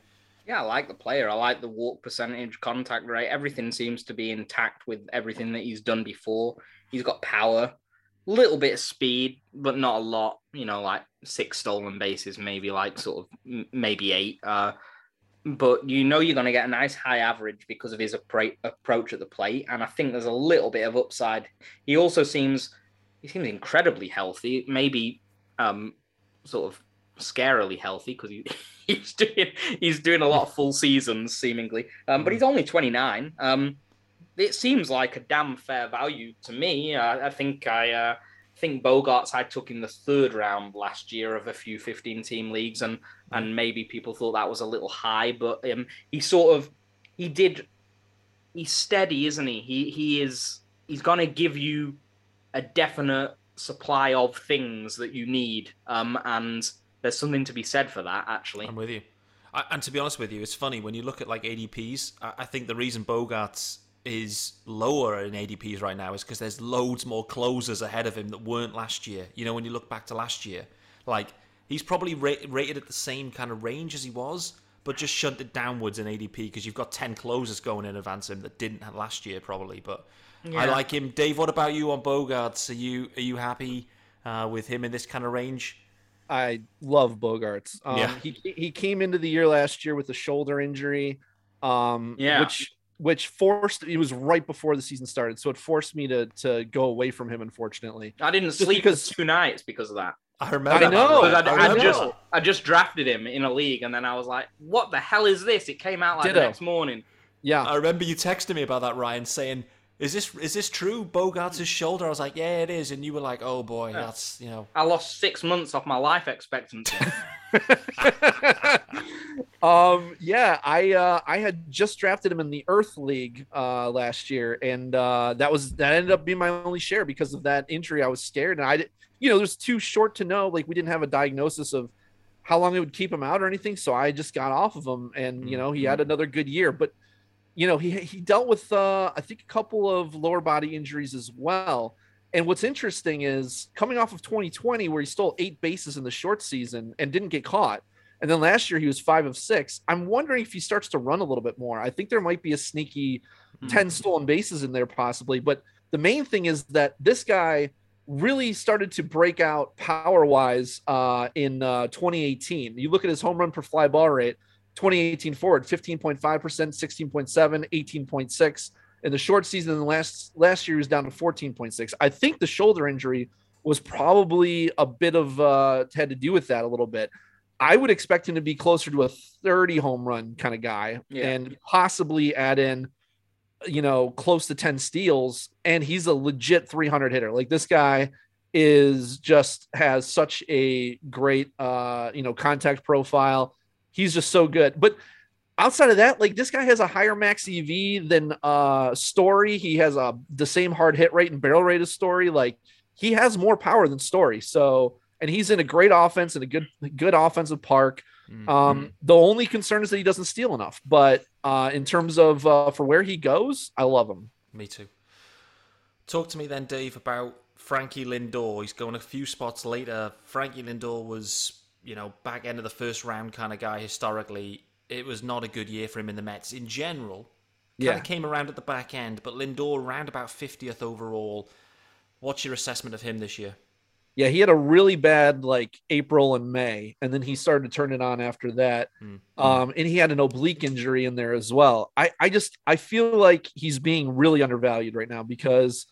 Yeah, I like the player. I like the walk percentage, contact rate. Everything seems to be intact with everything that he's done before. He's got power, little bit of speed, but not a lot. You know, like six stolen bases, maybe like sort of maybe eight. Uh, but you know you're going to get a nice high average because of his appra- approach at the plate, and I think there's a little bit of upside. He also seems he seems incredibly healthy. Maybe um, sort of scarily healthy because he, he's doing he's doing a lot of full seasons seemingly. Um, but he's only 29. Um, it seems like a damn fair value to me. Uh, I think I uh, think Bogaerts I took in the third round last year of a few 15 team leagues, and and maybe people thought that was a little high, but um, he sort of he did he's steady, isn't he? He he is he's gonna give you a definite supply of things that you need, um, and there's something to be said for that. Actually, I'm with you. I, and to be honest with you, it's funny when you look at like ADPs. I, I think the reason Bogaerts is lower in ADPs right now is because there's loads more closers ahead of him that weren't last year. You know, when you look back to last year, like he's probably ra- rated at the same kind of range as he was, but just shunted downwards in ADP because you've got 10 closers going in advance of him that didn't have last year, probably. But yeah. I like him. Dave, what about you on Bogaerts? Are you are you happy uh, with him in this kind of range? I love Bogaerts. Um, yeah. he he came into the year last year with a shoulder injury, um, yeah. which which forced it was right before the season started, so it forced me to to go away from him. Unfortunately, I didn't Just sleep because two nights because of that. I remember. I know. I, I, I, just I just drafted him in a league, and then I was like, "What the hell is this?" It came out like Ditto. the next morning. Yeah, I remember you texting me about that, Ryan, saying is this is this true? Bogaerts' shoulder. I was like, yeah, it is, and you were like, oh boy, yeah. that's you know. I lost six months off my life expectancy. um, yeah, I uh, I had just drafted him in the Earth League uh, last year, and uh, that was that ended up being my only share because of that injury. I was scared, and I did, you know, there's too short to know. Like we didn't have a diagnosis of how long it would keep him out or anything, so I just got off of him, and you know, he had mm-hmm. another good year, but you know, he he dealt with uh, I think a couple of lower body injuries as well. And what's interesting is coming off of 2020, where he stole eight bases in the short season and didn't get caught. And then last year he was five of six. I'm wondering if he starts to run a little bit more. I think there might be a sneaky mm-hmm. 10 stolen bases in there possibly. But the main thing is that this guy really started to break out power wise uh, in uh, 2018. You look at his home run per fly ball rate, 2018 forward 15.5%, 16.7, 18.6. In the short season, the last last year he was down to 14.6. I think the shoulder injury was probably a bit of uh, had to do with that a little bit. I would expect him to be closer to a 30 home run kind of guy yeah. and possibly add in, you know, close to 10 steals. And he's a legit 300 hitter. Like this guy is just has such a great, uh, you know, contact profile he's just so good. But outside of that, like this guy has a higher max EV than uh Story. He has a the same hard hit rate and barrel rate as Story. Like he has more power than Story. So and he's in a great offense and a good good offensive park. Mm-hmm. Um, the only concern is that he doesn't steal enough. But uh, in terms of uh, for where he goes, I love him. Me too. Talk to me then, Dave, about Frankie Lindor. He's going a few spots later. Frankie Lindor was you know, back end of the first round kind of guy historically. It was not a good year for him in the Mets in general. Kind yeah. of came around at the back end, but Lindor around about 50th overall. What's your assessment of him this year? Yeah, he had a really bad like April and May, and then he started to turn it on after that. Mm-hmm. Um, and he had an oblique injury in there as well. I, I just I feel like he's being really undervalued right now because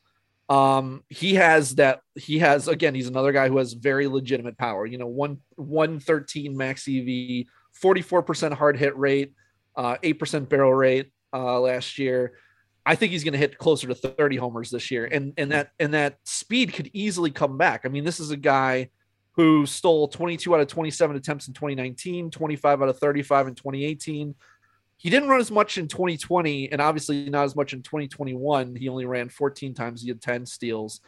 um, he has that. He has again. He's another guy who has very legitimate power. You know, one one thirteen max EV, forty four percent hard hit rate, uh, eight percent barrel rate uh, last year. I think he's going to hit closer to 30 homers this year, and and that and that speed could easily come back. I mean, this is a guy who stole 22 out of 27 attempts in 2019, 25 out of 35 in 2018, he didn't run as much in 2020 and obviously not as much in 2021 he only ran 14 times. He had 10 steals.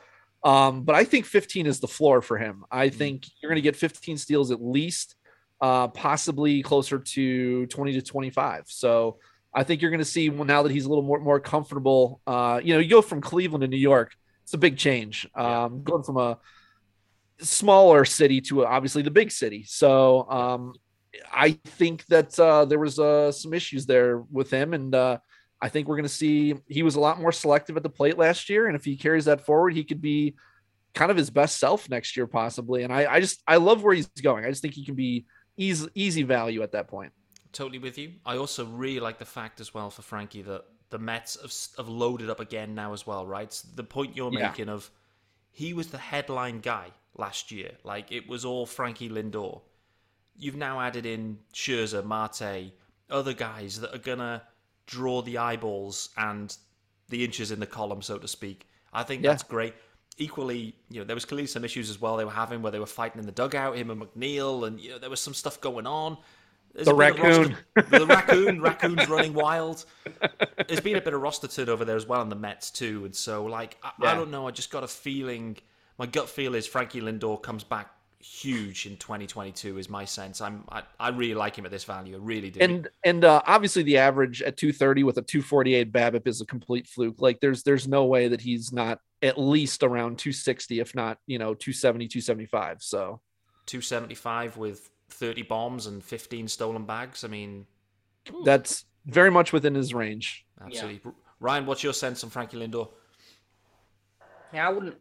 Um, but i think 15 is the floor for him. I mm-hmm. think you're going to get 15 steals at least uh, possibly closer to 20 to 25 so i think you're going to see well, now that he's a little more, more comfortable uh, you know you go from cleveland to new york it's a big change. Um, going from a smaller city to obviously the big city. So um, I think that uh, there was uh, some issues there with him, and uh, I think we're going to see he was a lot more selective at the plate last year, and if he carries that forward, he could be kind of his best self next year, possibly. And I, I just I love where he's going. I just think he can be easy easy value at that point. Totally with you. I also really like the fact as well for Frankie that the Mets have, have loaded up again now as well, right? So the point you're yeah. making of he was the headline guy last year, like it was all Frankie Lindor you've now added in Scherzer, Marte, other guys that are gonna draw the eyeballs and the inches in the column, so to speak. I think Yeah. that's great. Equally, you know, there was clearly some issues as well they were having where they were fighting in the dugout, him and McNeil, and you know there was some stuff going on. There's The a roster- raccoon. the raccoon, raccoon's running wild. There's been a bit of roster turnover there as well in the Mets too, and so like I, I don't know. I just got a feeling. My gut feel is Frankie Lindor comes back huge in 2022. Is my sense. I'm I, I really like him at this value. I really do. and and uh, obviously the average at 230 with a 248 BABIP is a complete fluke. Like there's there's no way that he's not at least around 260, if not you know 270, 275. So 275 with 30 bombs and 15 stolen bags. I mean, that's very much within his range. absolutely. Ryan, what's your sense on Frankie Lindor? Yeah, I wouldn't.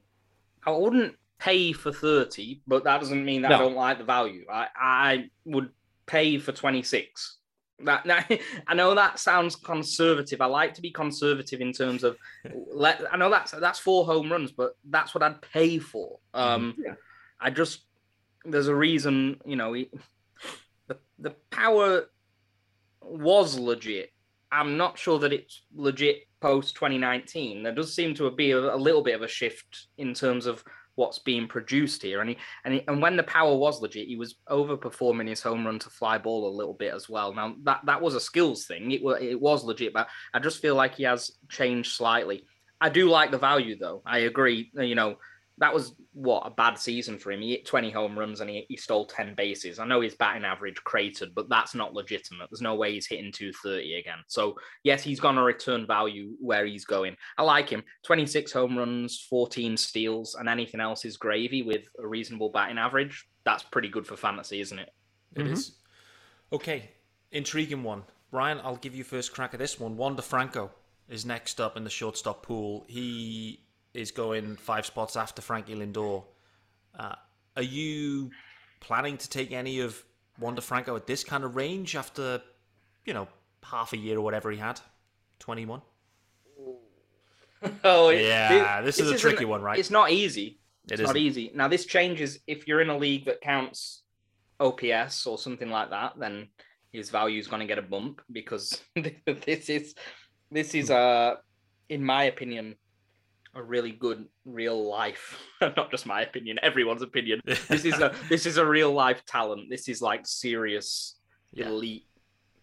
I wouldn't pay for thirty, but that doesn't mean that No. I don't like the value. I I would pay for twenty six. That, that I know that sounds conservative. I like to be conservative in terms of let. I know that's that's four home runs, but that's what I'd pay for. Um, Yeah. I just there's a reason. You know, he- the the power was legit. I'm not sure that it's legit post 2019. There does seem to be a, a little bit of a shift in terms of what's being produced here. And he, and he, and when the power was legit, he was overperforming his home run to fly ball a little bit as well. Now that that was a skills thing. It was it was legit, but I just feel like he has changed slightly. I do like the value though. I agree. You know, that was what a bad season for him. He hit 20 home runs and he, he stole 10 bases. I know his batting average cratered, but that's not legitimate. There's no way he's hitting 230 again. So yes, he's going to return value where he's going. I like him. 26 home runs, 14 steals, and anything else is gravy with a reasonable batting average. That's pretty good for fantasy, isn't it? It Mhm. is. Okay, intriguing one. Ryan, I'll give you first crack at this one. Wander Franco is next up in the shortstop pool. He is going five spots after Frankie Lindor. Uh, are you planning to take any of Wander Franco at this kind of range after, you know, half a year or whatever he had? 21? Oh, it- Yeah, this is a tricky one, right? It's not easy. It It's is. not easy. Now, this changes if you're in a league that counts OPS or something like that, then his value is going to get a bump because this is this is uh in my opinion a really good real life not just my opinion everyone's opinion. This is a this is a real life talent. This is like serious Yeah. elite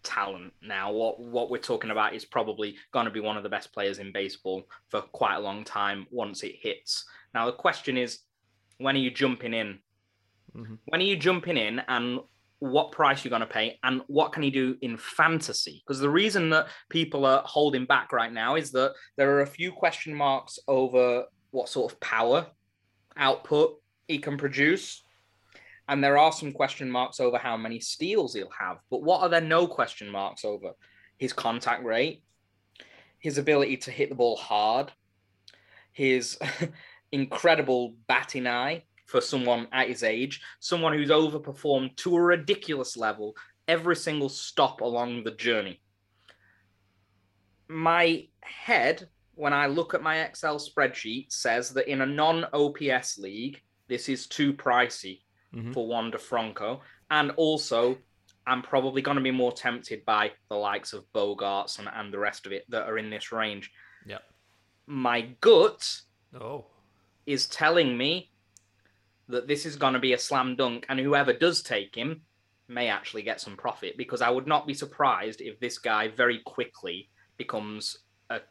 talent. Now what what we're talking about is probably going to be one of the best players in baseball for quite a long time once it hits. Now the question is when are you jumping in? Mhm. when are you jumping in and what price you're going to pay and what can you do in fantasy? Because the reason that people are holding back right now is that there are a few question marks over what sort of power output he can produce and there are some question marks over how many steals he'll have. But what are there no question marks over? His contact rate his ability to hit the ball hard his incredible batting eye for someone at his age, someone who's overperformed to a ridiculous level every single stop along the journey. My head, when I look at my Excel spreadsheet, says that in a non OPS league, this is too pricey Mhm. for Wander Franco. And also, I'm probably going to be more tempted by the likes of Bogaerts and, and the rest of it that are in this range. Yeah. My gut Oh. is telling me that this is going to be a slam dunk, and whoever does take him may actually get some profit because I would not be surprised if this guy very quickly becomes a,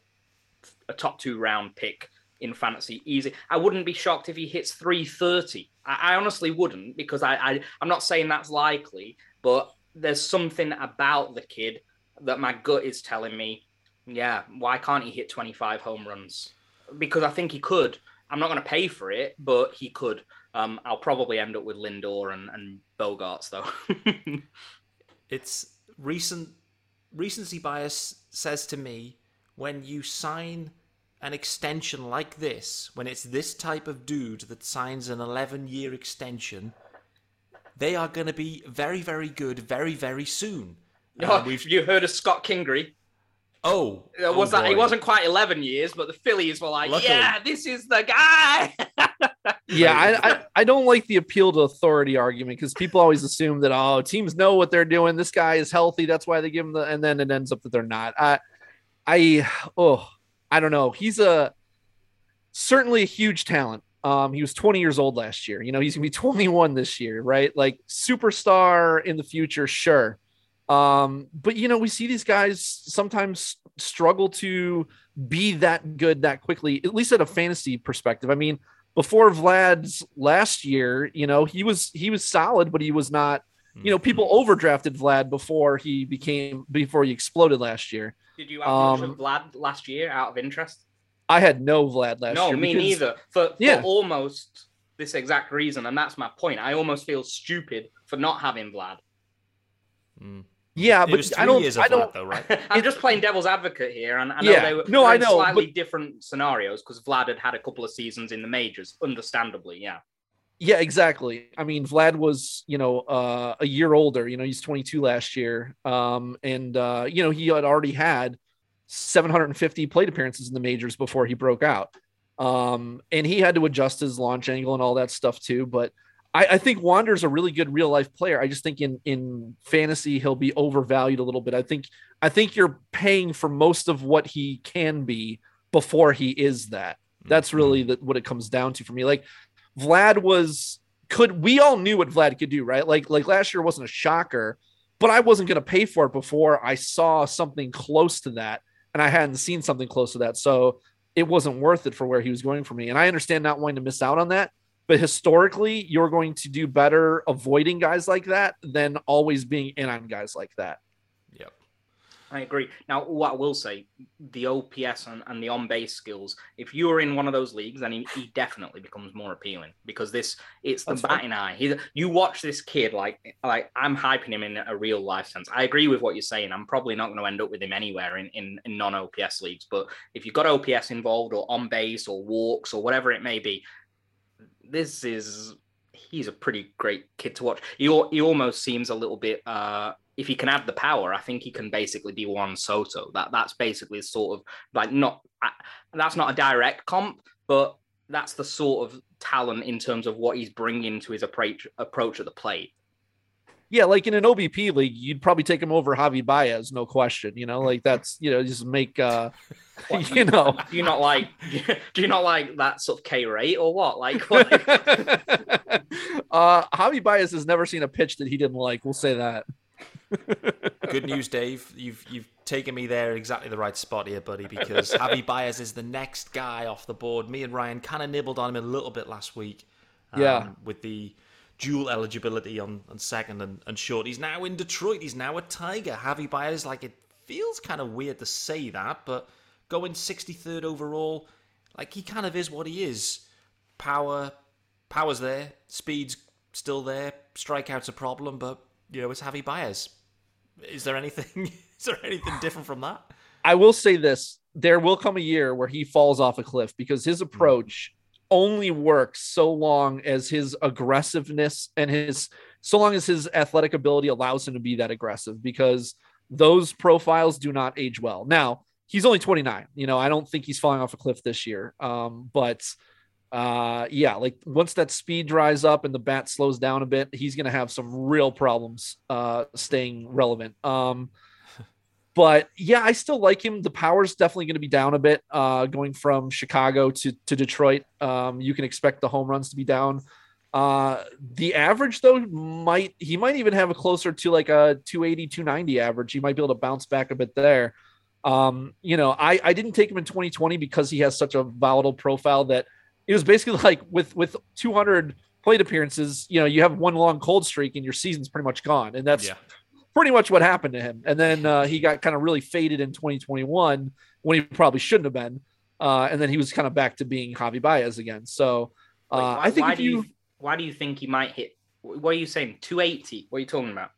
a top two round pick in fantasy easy. I wouldn't be shocked if he hits 330. I, I honestly wouldn't because I, I I'm not saying that's likely, but there's something about the kid that my gut is telling me, yeah, why can't he hit 25 home runs? Because I think he could. I'm not going to pay for it, but he could. Um, I'll probably end up with Lindor and, and Bogaerts though. it's recent recency bias says to me when you sign an extension like this when it's this type of dude that signs an 11 year extension they are going to be very very good very very soon Uh, Have you heard of Scott Kingery? oh Uh, oh was that he boy. wasn't quite 11 years, but the Phillies were like, Luckily. "Yeah, this is the guy." yeah, I, I, I don't like the appeal to authority argument because people always assume that oh teams know what they're doing. This guy is healthy, that's why they give him the, and then it ends up that they're not. I, I, oh, I don't know. He's a certainly a huge talent. Um, he was 20 years old last year. You know, he's gonna be 21 this year, right? Like superstar in the future, sure. Um, but you know, we see these guys sometimes struggle to be that good that quickly, at least at a fantasy perspective. I mean, before Vlad's last year, you know, he was he was solid, but he was not. You know, people Mm-hmm. overdrafted Vlad before he became before he exploded last year. Did you have Um, Vlad last year out of interest? I had no Vlad last no, year. me because- neither. For, for Yeah. almost this exact reason, and that's my point. I almost feel stupid for not having Vlad. Mm. Yeah, It but was I three don't. years of I don't. Vlad, though, right? I'm just playing devil's advocate here, and I know Yeah. they were No, I know, slightly but- different scenarios because Vlad had had a couple of seasons in the majors, understandably. Yeah, Yeah, exactly. I mean, Vlad was, you know, uh, a year older. You know, he's 22 last year, um, and uh, you know he had already had 750 plate appearances in the majors before he broke out, um, and he had to adjust his launch angle and all that stuff too. But I, I think Wander's a really good real life player. I just think in in fantasy he'll be overvalued a little bit. I think I think you're paying for most of what he can be before he is that. Mm-hmm. That's really the, what it comes down to for me. Like Vlad was could we all knew what Vlad could do, right? Like like last year wasn't a shocker, but I wasn't going to pay for it before I saw something close to that, and I hadn't seen something close to that, so it wasn't worth it for where he was going for me. And I understand not wanting to miss out on that, but historically, you're going to do better avoiding guys like that than always being in on guys like that. Yep. I agree. Now, what I will say, the OPS and, and the on base skills, if you're in one of those leagues, then he, he definitely becomes more appealing because this it's the That's fine. batting eye. He, you watch this kid like like I'm hyping him in a real life sense. I agree with what you're saying. I'm probably not going to end up with him anywhere in, in, in non OPS leagues, but if you've got OPS involved or on base or walks or whatever it may be, this is he's a pretty great kid to watch. He, he almost seems a little bit uh if he can add the power, I think he can basically be Juan Soto. That that's basically sort of like not that's not a direct comp, but that's the sort of talent in terms of what he's bringing to his approach approach at the plate. Yeah, like in an OBP league, you'd probably take him over Javi Baez, no question. You know, like that's you know just make uh, What, you know. do you not like do you not like that sort of K rate or what? Like what? uh, Javi Baez has never seen a pitch that he didn't like. We'll say that. Good news, Dave. You've you've taken me there exactly the right spot here, buddy. Because Javi Baez is the next guy off the board. Me and Ryan kind of nibbled on him a little bit last week. um, Yeah. With the dual eligibility on, on second and, and short. He's now in Detroit. He's now a Tiger. Javi Baez, like it feels kind of weird to say that, but going 63rd overall, like he kind of is what he is. Power, power's there. Speed's still there. Strikeout's a problem, but you know it's Javi Baez. Is there anything? Is there anything different from that? I will say this: there will come a year where he falls off a cliff because his hmm. approach only works so long as his aggressiveness and his so long as his athletic ability allows him to be that aggressive because those profiles do not age well. Now, he's only 29. You know, I don't think he's falling off a cliff this year. Um, but uh yeah, like once that speed dries up and the bat slows down a bit, he's gonna have some real problems uh staying relevant. Um but yeah, I still like him. The power's definitely going to be down a bit uh, going from Chicago to, to Detroit. Um, you can expect the home runs to be down. Uh, the average, though, might he might even have a closer to like a 280, 290 average. He might be able to bounce back a bit there. Um, you know, I, I didn't take him in 2020 because he has such a volatile profile that it was basically like with with 200 plate appearances, you know, you have one long cold streak and your season's pretty much gone. And that's yeah. Pretty much what happened to him. And then uh, he got kind of really faded in 2021 when he probably shouldn't have been. Uh, and then he was kind of back to being Javi Baez again. So uh, Wait, why, I think why if do you, why do you think he might hit? What are you saying? 280? What are you talking about?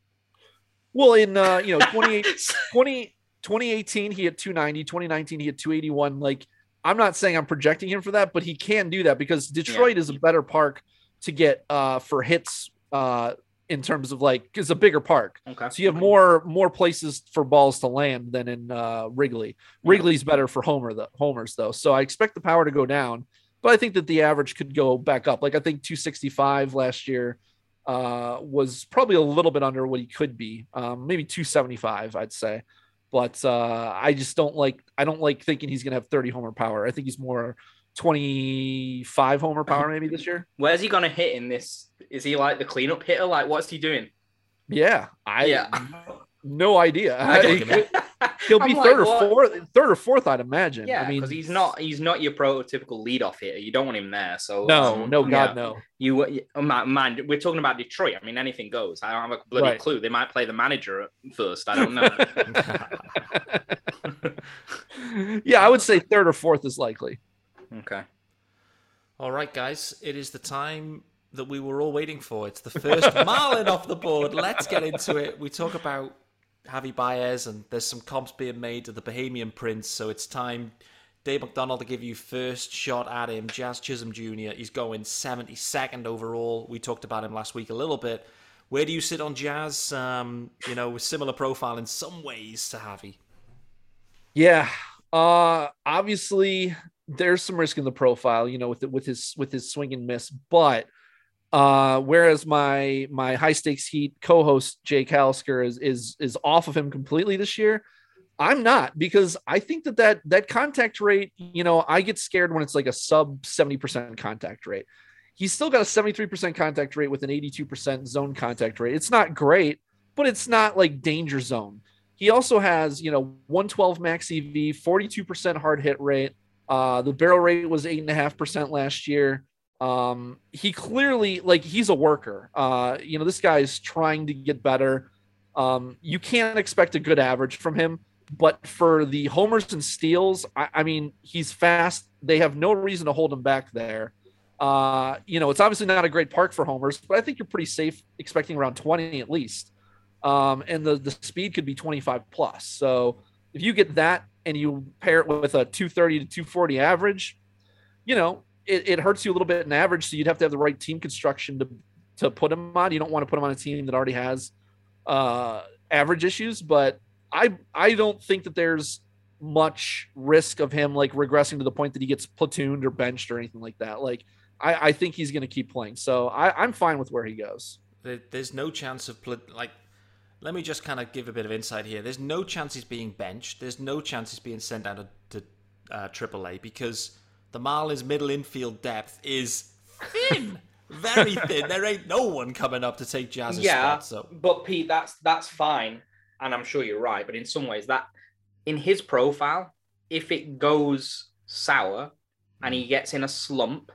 well, in uh, you know 28, 20, 2018 he hit 290, 2019 he hit 281. Like I'm not saying I'm projecting him for that, but he can do that because Detroit is a better park to get uh, for hits uh, in terms of like it's a bigger park. okay. So you have more more places for balls to land than in uh, Wrigley. Wrigley's better for homer the homers though. So I expect the power to go down. but I think that the average could go back up. Like I think 265 last year uh, was probably a little bit under what he could be, um, maybe 275, I'd say. But uh, I just don't like I don't like thinking he's gonna have 30 homer power. I think he's more 25 homer power maybe this year. Where's he gonna hit in this? Is he like the cleanup hitter? Like, what's he doing? Yeah, I Yeah. no idea. I he'll be like, third or fourth, third or fourth, I'd imagine. Yeah, I mean, because he's not he's not your prototypical leadoff hitter. You don't want him there. So no, um, no, God, yeah. no. You, you oh, mind, we're talking about Detroit. I mean, anything goes. I don't have a bloody Right. clue. They might play the manager first. I don't know. yeah, I would say third or fourth is likely. Okay. All right, guys, it is the time that we were all waiting for. It's the first Marlin off the board. Let's get into it. We talk about Javi Baez, and there's some comps being made to the Bahamian Prince, so it's time. Dave McDonald to give you first shot at him. Jazz Chisholm Jr. He's going 72nd overall. We talked about him last week a little bit. Where do you sit on Jazz? Um, you know, with similar profile in some ways to Javi. Yeah. Uh obviously there's some risk in the profile, you know, with the, with his with his swing and miss, but uh whereas my my high stakes heat co-host Jake Halsker is is is off of him completely this year. I'm not because I think that that that contact rate, you know, I get scared when it's like a sub 70% contact rate. He's still got a 73% contact rate with an 82% zone contact rate. It's not great, but it's not like danger zone. He also has, you know, 112 max EV, 42% hard hit rate. Uh, the barrel rate was eight and a half percent last year. Um, he clearly like he's a worker. Uh, you know, this guy's trying to get better. Um, you can't expect a good average from him, but for the homers and steals, I, I mean, he's fast. They have no reason to hold him back there. Uh, you know, it's obviously not a great park for homers, but I think you're pretty safe expecting around 20 at least um, and the, the speed could be 25 plus. So if you get that and you pair it with a 230 to 240 average, you know, it, it hurts you a little bit in average. So you'd have to have the right team construction to, to put him on. You don't want to put him on a team that already has uh, average issues, but I, I don't think that there's much risk of him like regressing to the point that he gets platooned or benched or anything like that. Like, I, I think he's going to keep playing. So I, I'm fine with where he goes. There's no chance of like. Let me just kind of give a bit of insight here. There's no chance he's being benched. There's no chance he's being sent down to, to uh, AAA because the Marlins' middle infield depth is thin, very thin. There ain't no one coming up to take Jazz's yeah, spot. So but Pete, that's that's fine, and I'm sure you're right. But in some ways, that in his profile, if it goes sour and he gets in a slump,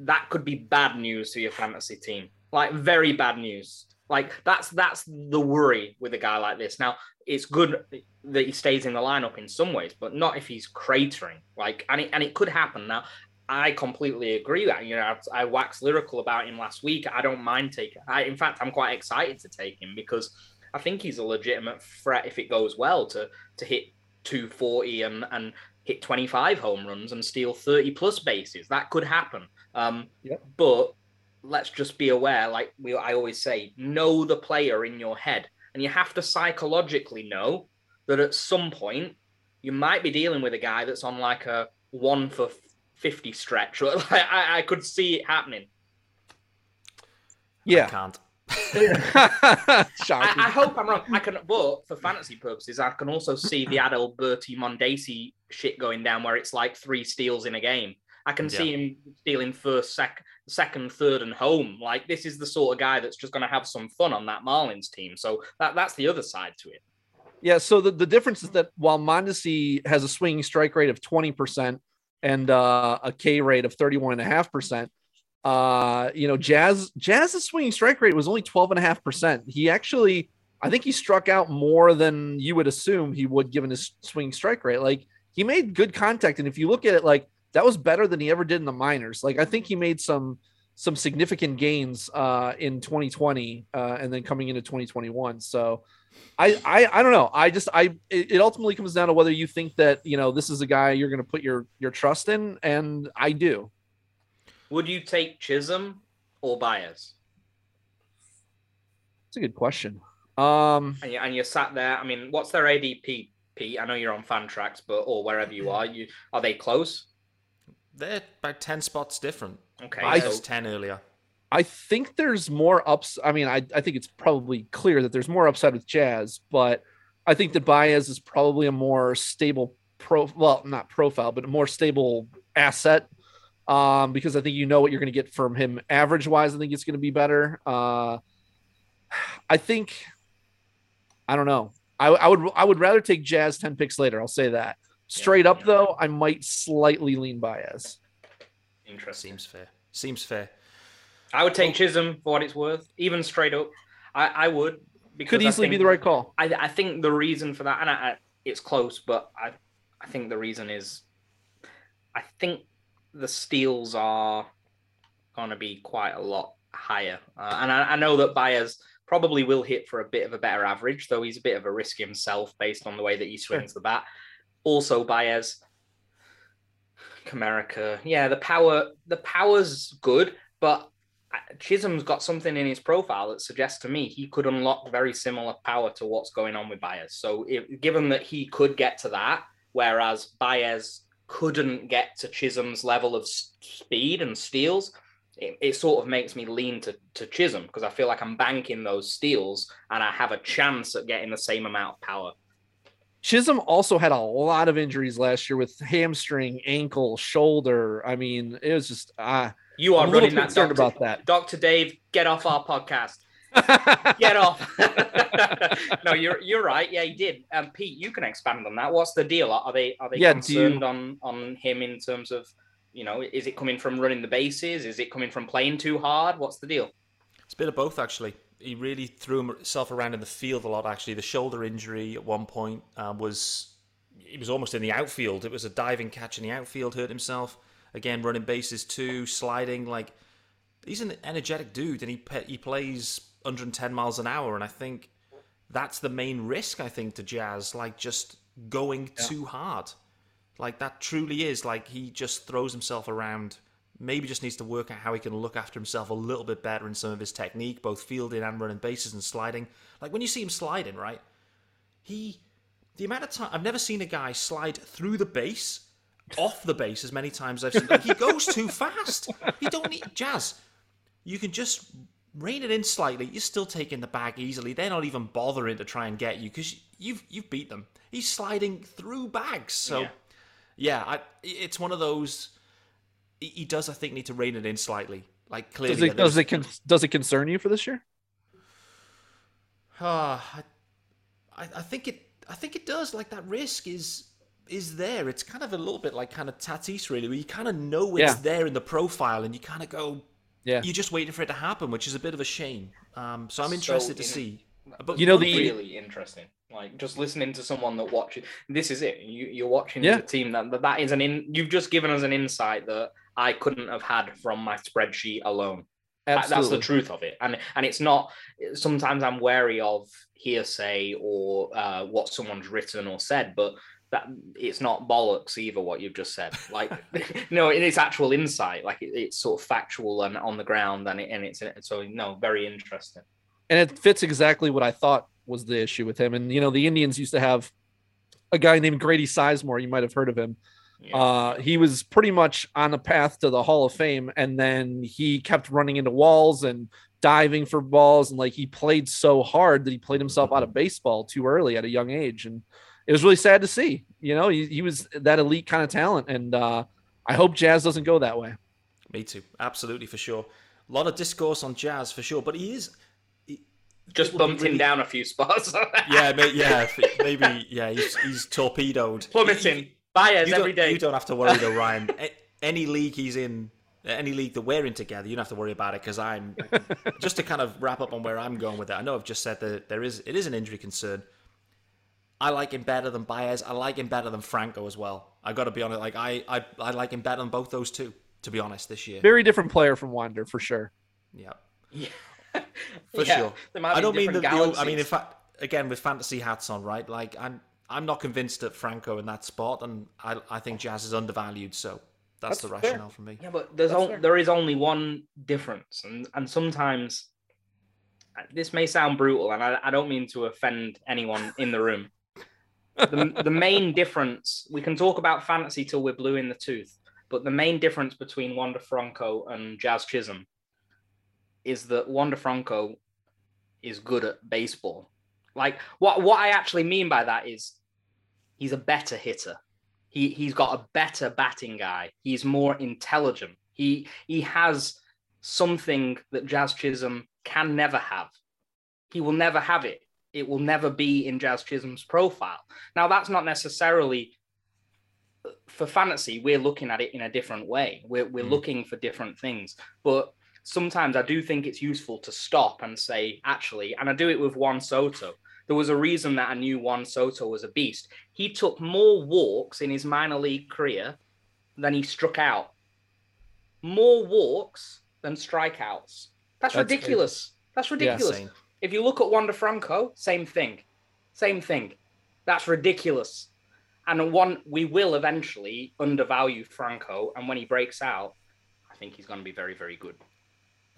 that could be bad news to your fantasy team. Like very bad news. Like that's that's the worry with a guy like this. Now it's good that he stays in the lineup in some ways, but not if he's cratering. Like and it, and it could happen. Now I completely agree that you know I, I waxed lyrical about him last week. I don't mind taking. I in fact I'm quite excited to take him because I think he's a legitimate threat if it goes well to to hit 240 and and hit 25 home runs and steal 30 plus bases. That could happen. Um, Yep. But let's just be aware, like we I always say, know the player in your head, and you have to psychologically know that at some point you might be dealing with a guy that's on like a one for 50 stretch. Or like, I, I could see it happening. Yeah. I Yeah. can't. I, I hope I'm wrong. I can, but for fantasy purposes, I can also see the Adalberto Mondesi shit going down where it's like three steals in a game. I can see him stealing first, sec- second, third, and home. Like this is the sort of guy that's just going to have some fun on that Marlins team. So that, that's the other side to it. Yeah, so the, the difference is that while Mondesi has a swinging strike rate of 20% and uh, a K rate of 31.5%, uh, you know, Jazz Jazz's swinging strike rate was only 12.5%. He actually, I think he struck out more than you would assume he would given his swinging strike rate. Like he made good contact. And if you look at it, like that was better than he ever did in the minors. Like I think he made some some significant gains uh, in 2020 uh, and then coming into 2021. So I, I I don't know. I just I it, ultimately comes down to whether you think that you know this is a guy you're going to put your your trust in, and I do. Would you take Chisholm or Baez? It's a good question. Um, And you, and you sat there. I mean, what's their ADP, Pete? I know you're on Fantrax, but or wherever you are, you are they close? They're about ten spots different. Okay, I so was ten earlier. I think there's more ups. I mean, I, I think it's probably clear that there's more upside with Jazz, but I think that Baez is probably a more stable pro. Well, not profile, but a more stable asset. Um, because I think you know what you're going to get from him average wise. I think it's going to be better. Uh, I think I don't know. I, I would I would rather take Jazz ten picks later. I'll say that. Straight up yeah. though, I might slightly lean Baez. interesting. Seems fair. Seems fair. I would take Chisholm for what it's worth, even straight up. I, I would because Could I easily be the right call. I, I think the reason for that, and I, I, it's close, but I, I think the reason is, I think the steals are going to be quite a lot higher, uh, and I, I know that Baez probably will hit for a bit of a better average, though he's a bit of a risk himself based on the way that he swings the bat. Also, Baez, Comerica, yeah, the power, the power's good, but uh, Chisholm's got something in his profile that suggests to me he could unlock very similar power to what's going on with Baez. So, if, given that he could get to that, whereas Baez couldn't get to Chisholm's level of speed and steals, it, it sort of makes me lean to, to Chisholm because I feel like I'm banking those steals and I have a chance at getting the same amount of power. Chisholm also had a lot of injuries last year with hamstring, ankle, shoulder. I mean, it was just uh, You are I'm running that concerned Dr. about that. Dr. Dave, get off our podcast. Get off. no, you're you're right. Yeah, he did. Um, Pete, you can expand on that. What's the deal? Are they are they Yeah, do you- concerned on on him in terms of you know is it coming from running the bases? Is it coming from playing too hard? What's the deal? It's a bit of both, actually. He really threw himself around in the field a lot. Actually, the shoulder injury at one point uh, was he was almost in the outfield. It was a diving catch in the outfield. Hurt himself again, running bases too, sliding. Like he's an energetic dude, and he pe- he plays 110 miles an hour. And I think that's the main risk. I think to Jazz, like just going too hard. Like that truly is like he just throws himself around. Maybe just needs to work out how he can look after himself a little bit better in some of his technique, both fielding and running bases and sliding. Like when you see him sliding, right? He, the amount of time I've never seen a guy slide through the base, off the base as many times as I've seen. Like he goes too fast. You don't need Jazz. You can just rein it in slightly. You're still taking the bag easily. They're not even bothering to try and get you because you've you've beat them. He's sliding through bags. So Yeah. yeah, I, it's one of those. He, he does, I think, need to rein it in slightly. Like clearly, does it does it con- does it concern you for this year? Ah, I, I I think it. I think it does. Like that risk is is there. It's kind of a little bit like kind of Tatis, really, where you kind of know it's Yeah. there in the profile, and you kind of go, Yeah. you're just waiting for it to happen, which is a bit of a shame. Um, so I'm So interested to in- see. But You know, the- really interesting. Like just listening to someone that watches. This is it. You, you're watching Yeah. the team that that- that is an in. You've just given us an insight that I couldn't have had from my spreadsheet alone. That- That's the truth of it, and and it's not. Sometimes I'm wary of hearsay or uh, what someone's written or said, but that it's not bollocks either. What you've just said, like no, it is actual insight. Like it, it's sort of factual and on the ground, and it, and it's so no, very interesting. and it fits exactly what I thought was the issue with him. And you know, the Indians used to have a guy named Grady Sizemore. You might have heard of him. Yeah. Uh, he was pretty much on the path to the Hall of Fame, and then he kept running into walls and diving for balls, and like he played so hard that he played himself out of baseball too early at a young age, and it was really sad to see. You know, he, he was that elite kind of talent, and uh, I hope Jazz doesn't go that way. Me too. Absolutely for sure. A lot of discourse on Jazz for sure, but he is. just it would be bumped him down a few spots. Yeah, may, yeah, maybe. Yeah, he's, he's torpedoed. plummeting. Baez You every don't, you don't have to worry though, Ryan. Any league he's in, any league that we're in together, you don't have to worry about it because I'm just to kind of wrap up on where I'm going with it. I know I've just said that there is it is an injury concern. I like him better than Baez. I like him better than Franco as well. I got to be honest. Like I, I, I like him better than both those two. To be honest, this year. Very different player from Wander for sure. Yeah, Yeah. for Yeah, sure. I don't mean the, the I mean, in fact, again with fantasy hats on, right? Like I'm, I'm not convinced that Franco in that spot, and I, I think Jazz is undervalued. So that's, That's the fair. rationale for me. Yeah, but there's on, there is only one difference, and and sometimes uh, this may sound brutal, and I, I don't mean to offend anyone in the room. the, the main difference we can talk about fantasy till we're blue in the tooth. But the main difference between Wander Franco and Jazz Chisholm is that Wander Franco is good at baseball. Like what what I actually mean by that is he's a better hitter. He he's got a better batting guy. He's more intelligent. He he has something that Jazz Chisholm can never have. He will never have it. It will never be in Jazz Chisholm's profile. Now that's not necessarily for fantasy. We're looking at it in a different way. We're we're mm. looking for different things, but sometimes I do think it's useful to stop and say, actually, and I do it with Juan Soto. There was a reason that I knew Juan Soto was a beast. He took more walks in his minor league career than he struck out. More walks than strikeouts. That's, That's ridiculous. Crazy. That's ridiculous. Yeah, if you look at Wander Franco, same thing. Same thing. That's ridiculous. And one, we will eventually undervalue Franco. And when he breaks out, I think he's going to be very, very good.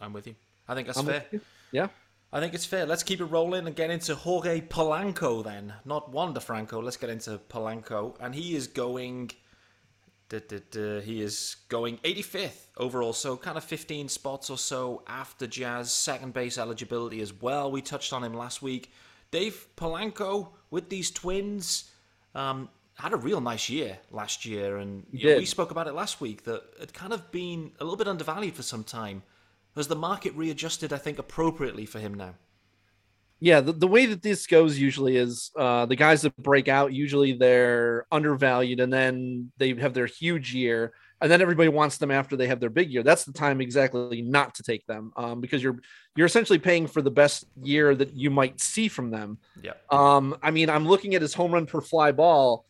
I'm with you. I think that's I'm fair. Yeah. I think it's fair. Let's keep it rolling and get into Jorge Polanco then. Not Wander Franco. Let's get into Polanco. And he is going. Da, da, da, he is going 85th overall, so kind of 15 spots or so after Jazz second base eligibility as well. We touched on him last week. Dave Polanco with these twins um, had a real nice year last year, and know, we spoke about it last week that it kind of been a little bit undervalued for some time. Has the market readjusted, I think, appropriately for him now? Yeah, the, the way that this goes usually is uh, the guys that break out, usually they're undervalued and then they have their huge year. And then everybody wants them after they have their big year. That's the time exactly not to take them um, because you're you're essentially paying for the best year that you might see from them. Yeah. Um, I mean, I'm looking at his home run per fly ball.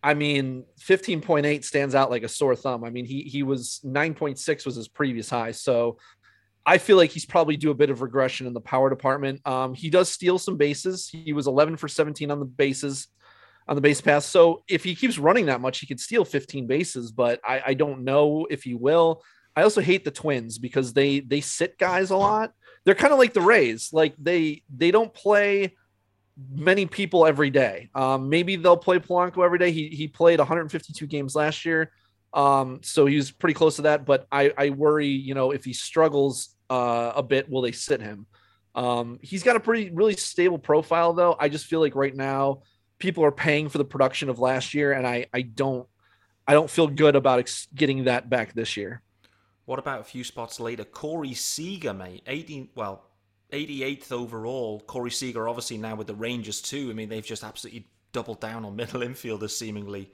I mean, 15.8 stands out like a sore thumb. I mean, he he was 9.6 was his previous high. So I feel like he's probably due a bit of regression in the power department. Um, he does steal some bases. He was 11 for 17 on the bases on the base pass. So if he keeps running that much, he could steal 15 bases, but I, I don't know if he will. I also hate the twins because they they sit guys a lot. They're kind of like the Rays. Like they they don't play many people every day. Um, maybe they'll play Polanco every day. He he played 152 games last year. Um, so he's pretty close to that, but I, I worry, you know, if he struggles uh, a bit, will they sit him? Um, he's got a pretty really stable profile though. I just feel like right now people are paying for the production of last year, and I I don't I don't feel good about ex- getting that back this year. What about a few spots later? Corey Seager, mate, 18 well, 88th overall. Corey Seager obviously now with the Rangers too. I mean, they've just absolutely doubled down on middle infielders seemingly.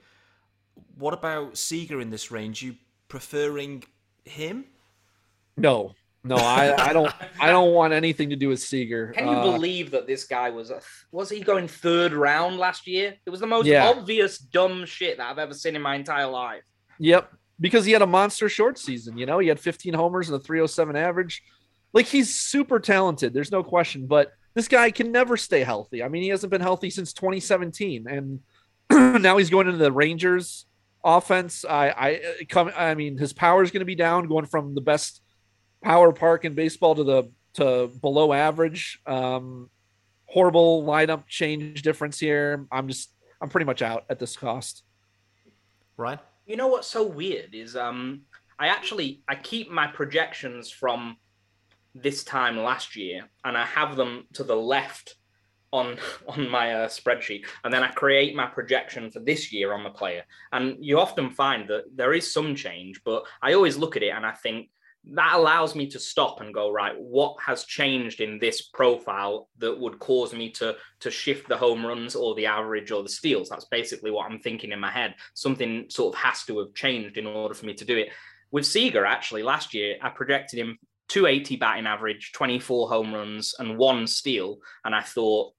What about Seager in this range? You preferring him? No, no, I, I don't. I don't want anything to do with Seager. Can you uh, believe that this guy was a was he going third round last year? It was the most yeah. obvious dumb shit that I've ever seen in my entire life. Yep, because he had a monster short season. You know, he had 15 homers and a 307 average. Like he's super talented. There's no question. But this guy can never stay healthy. I mean, he hasn't been healthy since 2017, and now he's going into the Rangers offense. I I come. I mean, his power is going to be down, going from the best power park in baseball to the to below average. Um, horrible lineup change difference here. I'm just I'm pretty much out at this cost. Right. You know what's so weird is um I actually I keep my projections from this time last year and I have them to the left on on my uh, spreadsheet and then i create my projection for this year on the player and you often find that there is some change but i always look at it and i think that allows me to stop and go right what has changed in this profile that would cause me to to shift the home runs or the average or the steals that's basically what i'm thinking in my head something sort of has to have changed in order for me to do it with Seager actually last year I projected him 280 batting average, 24 home runs, and one steal. And I thought,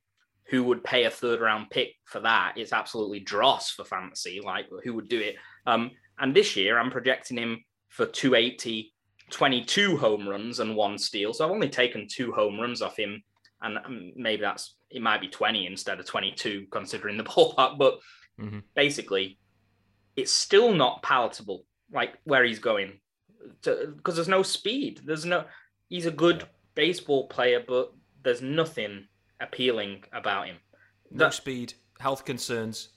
who would pay a third round pick for that? It's absolutely dross for fantasy. Like, who would do it? Um, and this year, I'm projecting him for 280, 22 home runs, and one steal. So I've only taken two home runs off him. And um, maybe that's it might be 20 instead of 22, considering the ballpark. But mm-hmm. basically, it's still not palatable, like where he's going because there's no speed. There's no. He's a good baseball player, but there's nothing appealing about him. No that, speed, health concerns,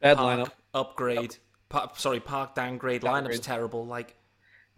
bad lineup, upgrade. Pa- sorry, Park downgrade, Downgrade. lineup's terrible. Like,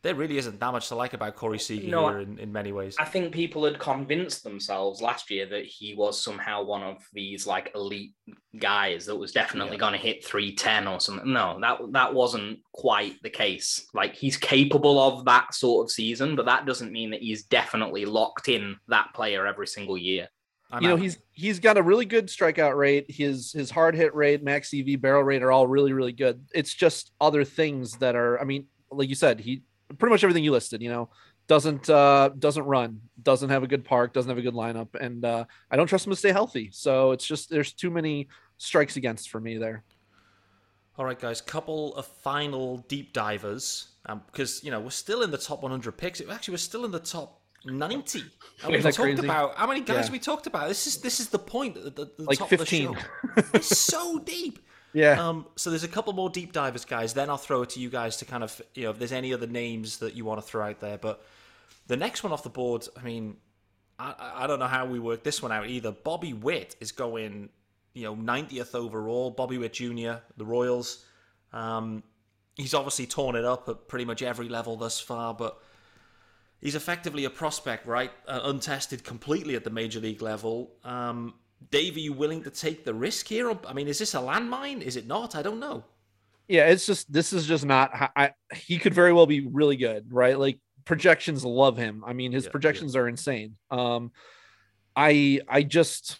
there really isn't that much to like about Corey Seager No, here in, in many ways. I think people had convinced themselves last year that he was somehow one of these like elite guys that was definitely Yeah. going to hit 310 or something. No, that that wasn't quite the case. Like he's capable of that sort of season, but that doesn't mean that he's definitely locked in that player every single year. I'm you know out. he's he's got a really good strikeout rate his his hard hit rate max ev barrel rate are all really really good it's just other things that are i mean like you said he pretty much everything you listed you know doesn't uh doesn't run doesn't have a good park doesn't have a good lineup and uh i don't trust him to stay healthy so it's just there's too many strikes against for me there All right, guys, couple of final deep divers because you know we're still in the top 100 picks. Actually, we're still in the top 90. And we've talked crazy? about how many guys Yeah. we talked about? This is this is the point. The, the, the Like top 15. Of the show. it's so deep. Yeah Um, so there's a couple more deep divers, guys. Then I'll throw it to you guys to kind of, you know, if there's any other names that you want to throw out there. But the next one off the board, I mean, I, I don't know how we work this one out either. Bobby Witt is going, you know, 90th overall. Bobby Witt Jr., the Royals. Um, he's obviously torn it up at pretty much every level thus far, but he's effectively a prospect, right? Uh, untested completely at the major league level. Um, Dave, are you willing to take the risk here? I mean, is this a landmine? Is it not? I don't know. yeah it's just this is just not I, he could very well be really good right like projections love him i mean his Yeah, yeah. projections are insane um i i just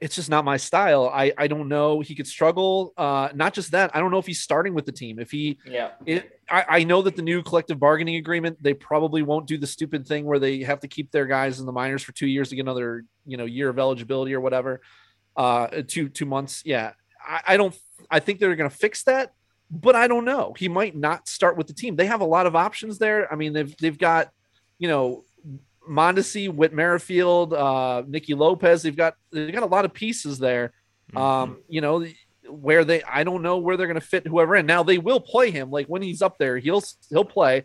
it's just not my style i i don't know he could struggle uh not just that i don't know if he's starting with the team if he Yeah. it I, I know that the new collective bargaining agreement they probably won't do the stupid thing where they have to keep their guys in the minors for two years to get another you know year of eligibility or whatever uh two two months. Yeah i, I don't i think they're gonna fix that but i don't know. He might not start with the team. They have a lot of options there. I mean they've they've got you know Mondesi, Whit Merrifield, uh, Nicky Lopez. They've got they've got a lot of pieces there. Um, you know, where they I don't know where they're going to fit whoever in. Now they will play him like when he's up there, he'll he'll play.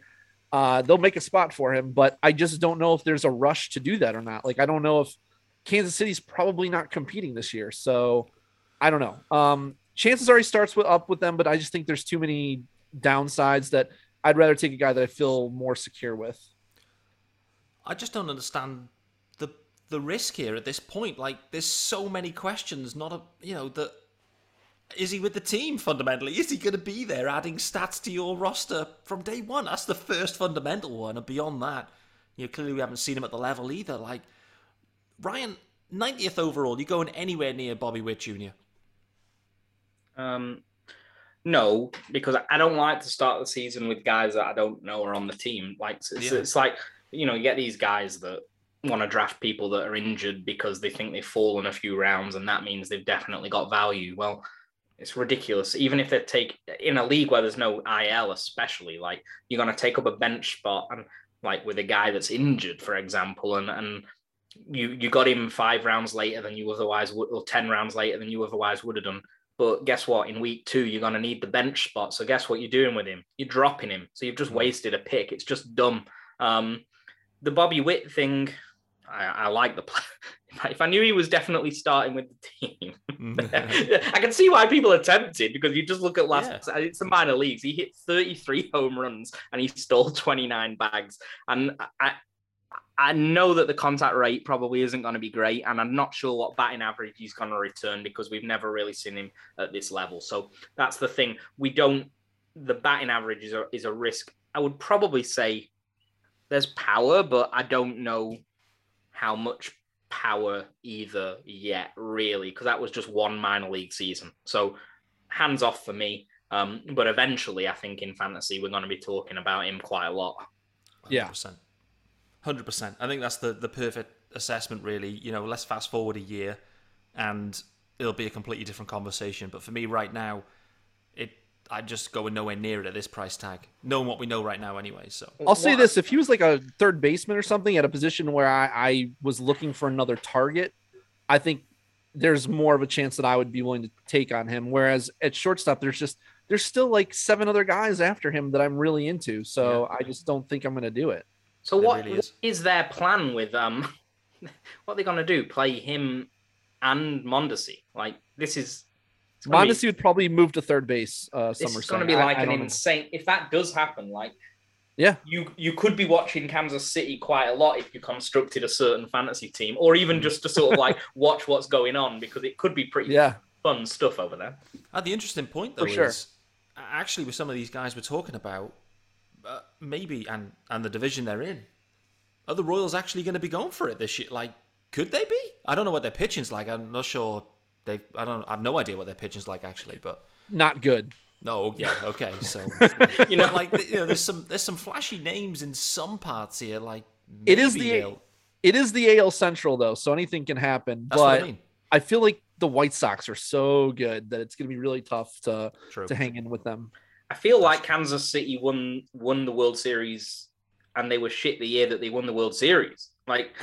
Uh, they'll make a spot for him, but I just don't know if there's a rush to do that or not. Like I don't know if Kansas City's probably not competing this year, so I don't know. Um, chances are he starts with up with them, but I just think there's too many downsides that I'd rather take a guy that I feel more secure with. I just don't understand the the risk here at this point. Like, there's so many questions. Not a, you know, that is he with the team fundamentally? Is he going to be there, adding stats to your roster from day one? That's the first fundamental one, and beyond that, you know, clearly we haven't seen him at the level either. Like, Ryan, 90th overall, you going anywhere near Bobby Witt Jr. Um, no, because I don't like to start the season with guys that I don't know are on the team. Like it's, Yeah. it's like you know, you get these guys that want to draft people that are injured because they think they've fallen a few rounds, and that means they've definitely got value. Well, it's ridiculous. Even if they take in a league where there's no IL, especially like you're going to take up a bench spot and like with a guy that's injured, for example, and and you you got him five rounds later than you otherwise would, or ten rounds later than you otherwise would have done. But guess what? In week two, you're going to need the bench spot. So guess what you're doing with him? You're dropping him. So you've just wasted a pick. It's just dumb. Um, the Bobby Witt thing, I, I like the play. If I knew he was definitely starting with the team, mm. I can see why people are tempted because you just look at last. Uh, it's the minor leagues. He hit 33 home runs and he stole 29 bags. And I, I know that the contact rate probably isn't going to be great, and I'm not sure what batting average he's going to return because we've never really seen him at this level. So that's the thing. We don't. The batting average is a is a risk. I would probably say there's power, but I don't know how much power either yet, really, because that was just one minor league season. So hands off for me. Um, but eventually, I think in fantasy we're going to be talking about him quite a lot. Yeah. 100%. 100%. I think that's the, the perfect assessment, really. You know, let's fast forward a year and it'll be a completely different conversation. But for me, right now, it I'm just going nowhere near it at this price tag, knowing what we know right now, anyway. So, I'll say this: if he was like a third baseman or something at a position where I, I was looking for another target, I think there's more of a chance that I would be willing to take on him. Whereas at shortstop, there's just there's still like seven other guys after him that I'm really into. So I just don't think I'm going to do it. So It what really what is. is their plan with um what are they gonna do? Play him and Mondesi? Like this is It's gonna be- Mondesi would probably move to third base. Uh, It's going to be like I an don't know. insane. If that does happen, like Yeah. you you could be watching Kansas City quite a lot if you constructed a certain fantasy team, or Mm. even just to sort of like watch what's going on because it could be pretty Yeah, fun stuff over there. Uh, the interesting point, though, For is uh, actually with some of these guys we're talking about, uh, maybe and and the division they're in, are the Royals actually going to be going for it this year? Like, could they be? I don't know what their pitching's like. I'm not sure. They, I don't. I have no idea what their pitching's like actually, but not good. no, yeah, okay. So You know, like you know, there's some there's some flashy names in some parts here. Like It is the- they'll- It is the AL Central though, so anything can happen. That's but what I mean. I feel like the White Sox are so good that it's going to be really tough to True. to hang in with them. I feel like Kansas City won won the World Series, and they were shit the year that they won the World Series. Like,